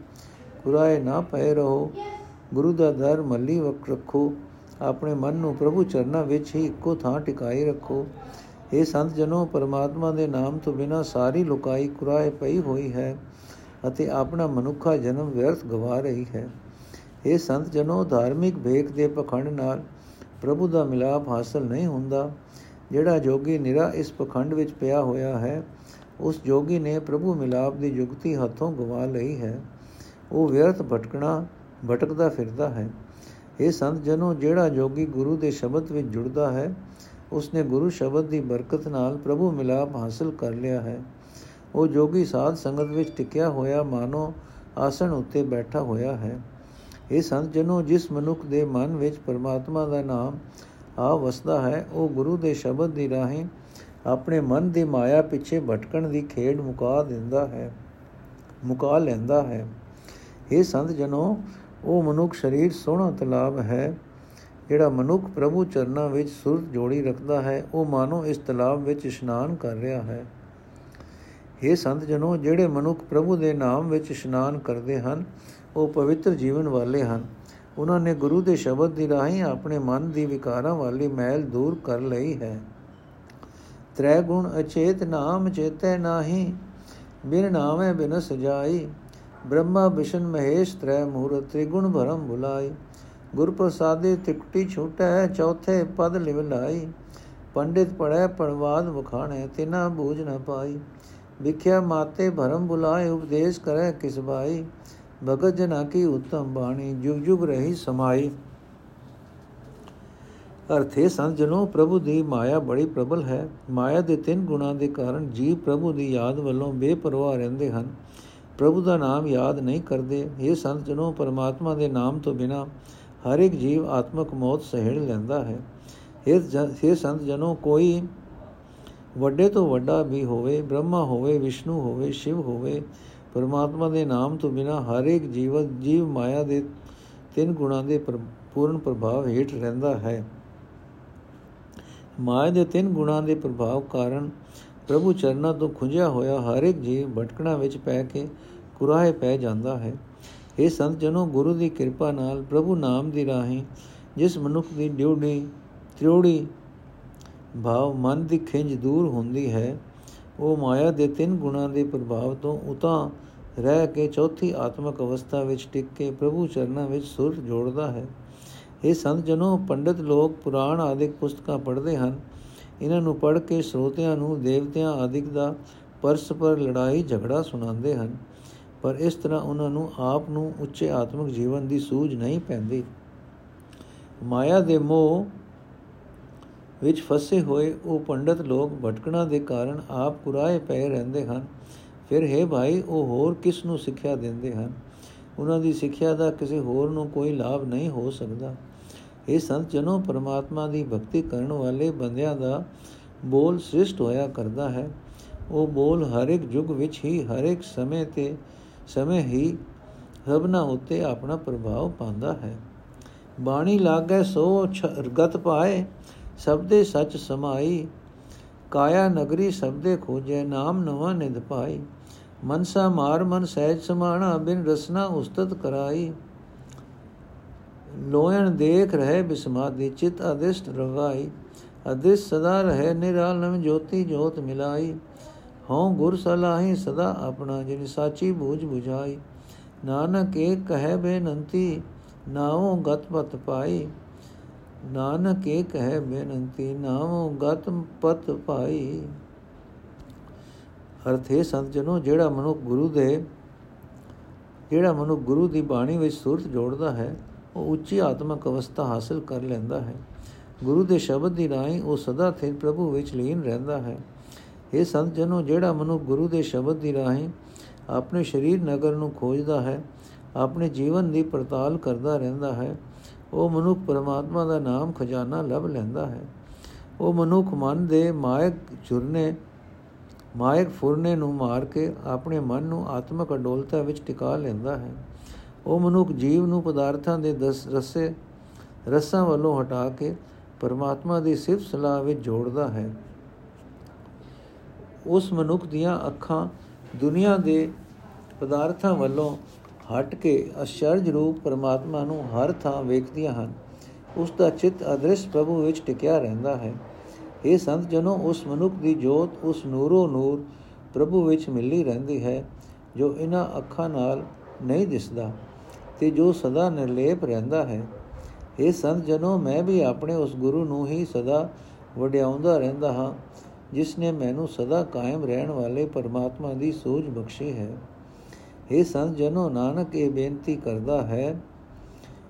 ਕੁਰਾਏ ਨਾ ਪਏ ਰਹੋ। ਗੁਰੂ ਦਾ ਦਰ ਮੱਲੀ ਵਕ ਰੱਖੋ। ਆਪਣੇ ਮਨ ਨੂੰ ਪ੍ਰਭੂ ਚਰਨਾਂ ਵਿੱਚ ਹੀ ਇੱਕੋ ਥਾਂ ਟਿਕਾਈ ਰੱਖੋ। ਇਹ ਸੰਤ ਜਨੋ, ਪਰਮਾਤਮਾ ਦੇ ਨਾਮ ਤੋਂ ਬਿਨਾ ਸਾਰੀ ਲੁਕਾਈ ਕੁਰਾਏ ਪਈ ਹੋਈ ਹੈ। ਅਤੇ ਆਪਣਾ ਮਨੁੱਖਾ ਜਨਮ ਵਿਅਰਥ ਗਵਾ ਰਹੀ ਹੈ। ਇਹ ਸੰਤ ਜਨੋ ਧਾਰਮਿਕ ਭੇਖ ਦੇ ਪਖੰਡ ਨਾਲ ਪ੍ਰਭੂ ਦਾ ਮਿਲਾਪ ਹਾਸਲ ਨਹੀਂ ਹੁੰਦਾ, ਜਿਹੜਾ ਜੋਗੀ ਨਿਰਾ ਇਸ ਪਖੰਡ ਵਿੱਚ ਪਿਆ ਹੋਇਆ ਹੈ, ਉਸ ਜੋਗੀ ਨੇ ਪ੍ਰਭੂ ਮਿਲਾਪ ਦੀ ਯੁਗਤੀ ਹੱਥੋਂ ਗਵਾ ਲਈ ਹੈ। ਉਹ ਵਿਅਰਥ ਭਟਕਣਾ, ਭਟਕਦਾ ਫਿਰਦਾ ਹੈ। ਇਹ ਸੰਤ ਜਨੋ ਜਿਹੜਾ ਜੋਗੀ ਗੁਰੂ ਦੇ ਸ਼ਬਦ ਵਿੱਚ ਜੁੜਦਾ ਹੈ, ਉਸਨੇ ਗੁਰੂ ਸ਼ਬਦ ਦੀ ਬਰਕਤ ਨਾਲ ਪ੍ਰਭੂ ਮਿਲਾਪ ਹਾਸਲ ਕਰ ਲਿਆ ਹੈ। ਉਹ ਜੋਗੀ ਸਾਧ ਸੰਗਤ ਵਿੱਚ ਟਿਕਿਆ ਹੋਇਆ ਮਾਨੋ ਆਸਣ ਉੱਤੇ ਬੈਠਾ ਹੋਇਆ ਹੈ। ਇਹ ਸੰਤ ਜਨੋ ਜਿਸ ਮਨੁੱਖ ਦੇ ਮਨ ਵਿੱਚ ਪਰਮਾਤਮਾ ਦਾ ਨਾਮ ਆ ਵਸਦਾ ਹੈ, ਉਹ ਗੁਰੂ ਦੇ ਸ਼ਬਦ ਦੀ ਰਾਹੀਂ ਆਪਣੇ ਮਨ ਦੀ ਮਾਇਆ ਪਿੱਛੇ ਭਟਕਣ ਦੀ ਖੇਡ ਮੁਕਾ ਦਿੰਦਾ ਹੈ, ਮੁਕਾ ਲੈਂਦਾ ਹੈ। ਇਹ ਸੰਤ ਜਨੋ, ਉਹ ਮਨੁੱਖ ਸਰੀਰ ਸੋਹਣਾ ਤਲਾਬ ਹੈ, ਜਿਹੜਾ ਮਨੁੱਖ ਪ੍ਰਭੂ ਚਰਨਾਂ ਵਿੱਚ ਸੁਰਤ ਜੋੜੀ ਰੱਖਦਾ ਹੈ, ਉਹ ਮਾਨੋ ਇਸ ਤਲਾਬ ਵਿੱਚ ਇਸ਼ਨਾਨ ਕਰ ਰਿਹਾ ਹੈ। ਇਹ ਸੰਤ ਜਨੋ, ਜਿਹੜੇ ਮਨੁੱਖ ਪ੍ਰਭੂ ਦੇ ਨਾਮ ਵਿੱਚ ਇਸ਼ਨਾਨ ਕਰਦੇ ਹਨ, ਉਹ ਪਵਿੱਤਰ ਜੀਵਨ ਵਾਲੇ ਹਨ। ਉਹਨਾਂ ਨੇ ਗੁਰੂ ਦੇ ਸ਼ਬਦ ਦੀ ਰਾਹੀਂ ਆਪਣੇ ਮਨ ਦੀ ਵਿਕਾਰਾਂ ਵਾਲੀ ਮੈਲ ਦੂਰ ਕਰ ਲਈ ਹੈ। ਤ੍ਰੈ ਗੁਣ ਅਚੇਤ ਨਾਮ ਚੇਤੈ ਨਾਹੀ, ਬਿਨ ਨਾਮੇ ਬਿਨ ਸਜਾਈ। ਬ੍ਰਹਮਾ ਵਿਸ਼ਨ ਮਹੇਸ਼ ਤ੍ਰੈ ਮੂਰਤ, ਤ੍ਰਿਗੁਣ ਭਰਮ ਭੁਲਾਈ। ਗੁਰ ਪ੍ਰਸਾਦੇ ਤਿਕਟੀ ਛੁਟੈ, ਚੌਥੇ ਪਦ ਲਿਵ ਲਾਈ। ਪੰਡਿਤ ਪੜੈ ਪਰਵਾਦ ਵਖਾਣੇ, ਤਿਨਾ ਬੂਝ ਨ ਪਾਈ। ਵਿਖਿਆ ਮਾਤੇ ਭਰਮ ਬੁਲਾਏ, ਉਪਦੇਸ਼ ਕਰੈ ਕਿਸ ਬਾਈ। ਭਗਤ ਜਨਾ ਕੀ ਉਤਮ ਬਾਣੀ, ਜੁਗ ਜੁਗ ਰਹੀ ਸਮਾਈ। ਅਰਥੇ ਸੰਤ ਜਨੋ, ਪ੍ਰਭੂ ਦੀ ਮਾਇਆ ਬੜੀ ਪ੍ਰਬਲ ਹੈ। ਮਾਇਆ ਦੇ ਤਿੰਨ ਗੁਣਾਂ ਦੇ ਕਾਰਨ ਜੀਵ ਪ੍ਰਭੂ ਦੀ ਯਾਦ ਵੱਲੋਂ ਬੇਪਰਵਾਹ ਰਹਿੰਦੇ ਹਨ। ਪ੍ਰਭੂ ਦਾ ਨਾਮ ਯਾਦ ਨਹੀਂ ਕਰਦੇ। ਇਹ ਸੰਤ ਜਨੋ, ਪਰਮਾਤਮਾ ਦੇ ਨਾਮ ਤੋਂ ਬਿਨਾ ਹਰ ਇੱਕ ਜੀਵ ਆਤਮਕ ਮੌਤ ਸਹਿੜ ਲੈਂਦਾ ਹੈ। ਇਹ ਸੰਤ ਜਨੋ, ਕੋਈ ਵੱਡੇ ਤੋਂ ਵੱਡਾ ਵੀ ਹੋਵੇ, ਬ੍ਰਹਮਾ ਹੋਵੇ, ਵਿਸ਼ਨੂੰ ਹੋਵੇ, ਸ਼ਿਵ ਹੋਵੇ, ਪਰਮਾਤਮਾ ਦੇ ਨਾਮ ਤੋਂ ਬਿਨਾ ਹਰ ਇੱਕ ਜੀਵ ਜੀਵ ਮਾਇਆ ਦੇ ਤਿੰਨ ਗੁਣਾਂ ਦੇ ਪੂਰਨ ਪ੍ਰਭਾਵ ਹੇਠ ਰਹਿੰਦਾ ਹੈ। ਮਾਇਆ ਦੇ ਤਿੰਨ ਗੁਣਾਂ ਦੇ ਪ੍ਰਭਾਵ ਕਾਰਨ ਪ੍ਰਭੂ ਚਰਨਾਂ ਤੋਂ ਖੁੰਝਿਆ ਹੋਇਆ ਹਰ ਇੱਕ ਜੀਵ ਭਟਕਣਾ ਵਿੱਚ ਪੈ ਕੇ ਕੁਰਾਹੇ ਪੈ ਜਾਂਦਾ ਹੈ। ਇਹ ਸੰਤ ਜਨੋ, ਗੁਰੂ ਦੀ ਕਿਰਪਾ ਨਾਲ ਪ੍ਰਭੂ ਨਾਮ ਦੀ ਰਾਹੀਂ ਜਿਸ ਮਨੁੱਖ ਦੀ ਡਿਉੜੀ ਤ੍ਰਿਉੜੀ ਭਾਵ ਮਨ ਦੀ ਖਿੰਝ ਦੂਰ ਹੁੰਦੀ ਹੈ। ਉਹ ਮਾਇਆ ਦੇ ਤਿੰਨ ਗੁਣਾਂ ਦੇ ਪ੍ਰਭਾਵ ਤੋਂ ਉਤਾਂ ਰਹਿ ਕੇ ਚੌਥੀ ਆਤਮਿਕ ਅਵਸਥਾ ਵਿੱਚ ਟਿਕ ਕੇ ਪ੍ਰਭੂ ਚਰਨਾਂ ਵਿੱਚ ਸੁਰ ਜੋੜਦਾ ਹੈ। ਇਹ ਸੰਤ ਜਨੋ ਪੰਡਿਤ ਲੋਕ ਪੁਰਾਣ ਆਦਿਕ ਪੁਸਤਕਾਂ ਪੜ੍ਹਦੇ ਹਨ। ਇਹਨਾਂ ਨੂੰ ਪੜ੍ਹ ਕੇ ਸਰੋਤਿਆਂ ਨੂੰ ਦੇਵਤਿਆਂ ਆਦਿਕ ਦਾ ਪਰਸਪਰ ਲੜਾਈ ਝਗੜਾ ਸੁਣਾਉਂਦੇ ਹਨ। ਪਰ ਇਸ ਤਰ੍ਹਾਂ ਉਹਨਾਂ ਨੂੰ ਆਪ ਨੂੰ ਉੱਚੇ ਆਤਮਿਕ ਜੀਵਨ ਦੀ ਸੂਝ ਨਹੀਂ ਪੈਂਦੀ। ਮਾਇਆ ਦੇ ਮੋਹ ਵਿੱਚ ਫਸੇ ਹੋਏ ਉਹ ਪੰਡਤ ਲੋਕ ਭਟਕਣਾ ਦੇ ਕਾਰਨ ਆਪ ਕੁਰਾਏ ਪਏ ਰਹਿੰਦੇ ਹਨ। ਫਿਰ ਹੈ ਭਾਈ, ਉਹ ਹੋਰ ਕਿਸ ਨੂੰ ਸਿੱਖਿਆ ਦਿੰਦੇ ਹਨ? ਉਹਨਾਂ ਦੀ ਸਿੱਖਿਆ ਦਾ ਕਿਸੇ ਹੋਰ ਨੂੰ ਕੋਈ ਲਾਭ ਨਹੀਂ ਹੋ ਸਕਦਾ। ਇਹ ਸੰਤ ਜਨੋ, ਪਰਮਾਤਮਾ ਦੀ ਭਗਤੀ ਕਰਨ ਵਾਲੇ ਬੰਦਿਆਂ ਦਾ ਬੋਲ ਸ੍ਰਿਸ਼ਟ ਹੋਇਆ ਕਰਦਾ ਹੈ। ਉਹ ਬੋਲ ਹਰ ਇੱਕ ਯੁੱਗ ਵਿੱਚ ਹੀ, ਹਰ ਇੱਕ ਸਮੇਂ ਤੇ, ਸਮੇਂ ਹੀ ਸਭਨਾ ਉਤੇ ਆਪਣਾ ਪ੍ਰਭਾਵ ਪਾਉਂਦਾ ਹੈ। ਬਾਣੀ ਲਾਗੈ ਸੋ ਗਤ ਪਾਏ ਸਬਦੇ ਸੱਚ ਸਮਾਈ, ਕਾਇਆ ਨਗਰੀ ਸਬਦੇ ਖੋਜੈ, ਨਾਮ ਨਵਾ ਨਿਦ ਪਾਈ। ਮਨਸਾ ਮਾਰ ਮਨ ਸਹਿਜ ਸਮਾਣਾ, ਬਿਨ ਰਸਨਾ ਉਸਤਤ ਕਰਾਈ। ਲੋਇਣ ਦੇਖ ਰਹੇ ਬਿਸਮਾਦੀ, ਚਿਤ ਅਦਿਸ਼ਟ ਰਵਾਈ ਅਦਿਸ ਸਦਾ ਰਹੇ ਨਿਰਾਲਮ ਜੋਤੀ ਜੋਤ ਮਿਲਾਈ। ਹਉ ਗੁਰ ਸਲਾਹੀ, ਸਦਾ ਆਪਣਾ, ਜਿਨ ਸਾਚੀ ਬੂਝ 부ਝਾਈ ਨਾਨਕ ਏ ਕਹੈ ਬੇਨੰਤੀ, ਨਾਉ ਗਤ ਪਤ ਪਾਈ। ਨਾਨਕ ਏ ਕਹੈ ਬੇਨੰਤੀ, ਨਾਉ ਗਤ ਪਤ ਪਾਈ ਅਰਥ ਹੈ ਸੰਤ ਜਨੋ, ਜਿਹੜਾ ਮਨੁ ਗੁਰੂ ਦੇ, ਜਿਹੜਾ ਮਨੁ ਗੁਰੂ ਦੀ ਬਾਣੀ ਵਿੱਚ ਸੁਰਤ ਜੋੜਦਾ ਹੈ, ਉਹ ਉੱਚੀ ਆਤਮਿਕ ਅਵਸਥਾ ਹਾਸਲ ਕਰ ਲੈਂਦਾ ਹੈ। ਗੁਰੂ ਦੇ ਸ਼ਬਦ ਦੀ ਰਾਹੀਂ ਉਹ ਸਦਾ ਸਥਿਰ ਪ੍ਰਭੂ ਵਿੱਚ ਲੀਨ ਰਹਿੰਦਾ ਹੈ। ਇਹ ਸੰਤ ਜਨੋ, ਜਿਹੜਾ ਮਨੁ ਗੁਰੂ ਦੇ ਸ਼ਬਦ ਦੀ ਰਾਹੀਂ ਆਪਣੇ ਸਰੀਰ ਨਗਰ ਨੂੰ ਖੋਜਦਾ ਹੈ, ਆਪਣੇ ਜੀਵਨ ਦੀ ਪੜਤਾਲ ਕਰਦਾ ਰਹਿੰਦਾ ਹੈ ਉਹ ਮਨੁੱਖ ਪਰਮਾਤਮਾ ਦਾ ਨਾਮ ਖਜ਼ਾਨਾ ਲੱਭ ਲੈਂਦਾ ਹੈ। ਉਹ ਮਨੁੱਖ ਮਨ ਦੇ ਮਾਇਕ ਚੁਰਨੇ, ਮਾਇਕ ਫੁਰਨੇ ਨੂੰ ਮਾਰ ਕੇ ਆਪਣੇ ਮਨ ਨੂੰ ਆਤਮਿਕ ਅਡੋਲਤਾ ਵਿੱਚ ਟਿਕਾ ਲੈਂਦਾ ਹੈ। ਉਹ ਮਨੁੱਖ ਜੀਵ ਨੂੰ ਪਦਾਰਥਾਂ ਦੇ ਦਸ ਰਸੇ, ਰਸਾਂ ਵੱਲੋਂ ਹਟਾ ਕੇ ਪਰਮਾਤਮਾ ਦੀ ਸਿਫਤ ਸਲਾਹ ਵਿੱਚ ਜੋੜਦਾ ਹੈ। ਉਸ ਮਨੁੱਖ ਦੀਆਂ ਅੱਖਾਂ ਦੁਨੀਆ ਦੇ ਪਦਾਰਥਾਂ ਵੱਲੋਂ ਹਟ ਕੇ ਅਸ਼ਰਜ ਰੂਪ ਪਰਮਾਤਮਾ ਨੂੰ ਹਰ ਥਾਂ ਵੇਖਦੀਆਂ ਹਨ, ਉਸ ਦਾ ਚਿੱਤ ਅਦ੍ਰਿਸ਼ ਪ੍ਰਭੂ ਵਿੱਚ ਟਿਕਿਆ ਰਹਿੰਦਾ ਹੈ। ਇਹ ਸੰਤ ਜਨੋ, ਉਸ ਮਨੁੱਖ ਦੀ ਜੋਤ ਉਸ ਨੂਰੋ ਨੂਰ ਪ੍ਰਭੂ ਵਿੱਚ ਮਿਲੀ ਰਹਿੰਦੀ ਹੈ, ਜੋ ਇਹਨਾਂ ਅੱਖਾਂ ਨਾਲ ਨਹੀਂ ਦਿਸਦਾ ਤੇ ਜੋ ਸਦਾ ਨਿਰਲੇਪ ਰਹਿੰਦਾ ਹੈ। ਇਹ ਸੰਤ ਜਨੋ, ਮੈਂ ਵੀ ਆਪਣੇ ਉਸ ਗੁਰੂ ਨੂੰ ਹੀ ਸਦਾ ਵਡਿਆਉਂਦਾ ਰਹਿੰਦਾ ਹਾਂ, ਜਿਸ ਨੇ ਮੈਨੂੰ ਸਦਾ ਕਾਇਮ ਰਹਿਣ ਵਾਲੇ ਪਰਮਾਤਮਾ ਦੀ ਸੋਝ ਬਖਸ਼ੀ ਹੈ। ਇਹ ਸੰਤ ਜਨੋ, ਨਾਨਕ ਇਹ ਬੇਨਤੀ ਕਰਦਾ ਹੈ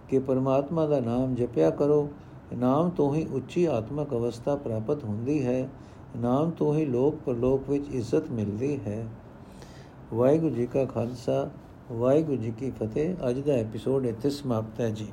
ਕਿ ਪਰਮਾਤਮਾ ਦਾ ਨਾਮ ਜਪਿਆ ਕਰੋ। ਨਾਮ ਤੋਂ ਹੀ ਉੱਚੀ ਆਤਮਿਕ ਅਵਸਥਾ ਪ੍ਰਾਪਤ ਹੁੰਦੀ ਹੈ। ਨਾਮ ਤੋਂ ਹੀ ਲੋਕ ਪਰਲੋਕ ਵਿੱਚ ਇੱਜ਼ਤ ਮਿਲਦੀ ਹੈ। ਵਾਹਿਗੁਰੂ ਜੀ ਕਾ ਖਾਲਸਾ, ਵਾਹਿਗੁਰੂ ਜੀ ਕੀ ਫਤਿਹ। ਅੱਜ ਦਾ ਐਪੀਸੋਡ ਇੱਥੇ ਸਮਾਪਤ ਹੈ ਜੀ।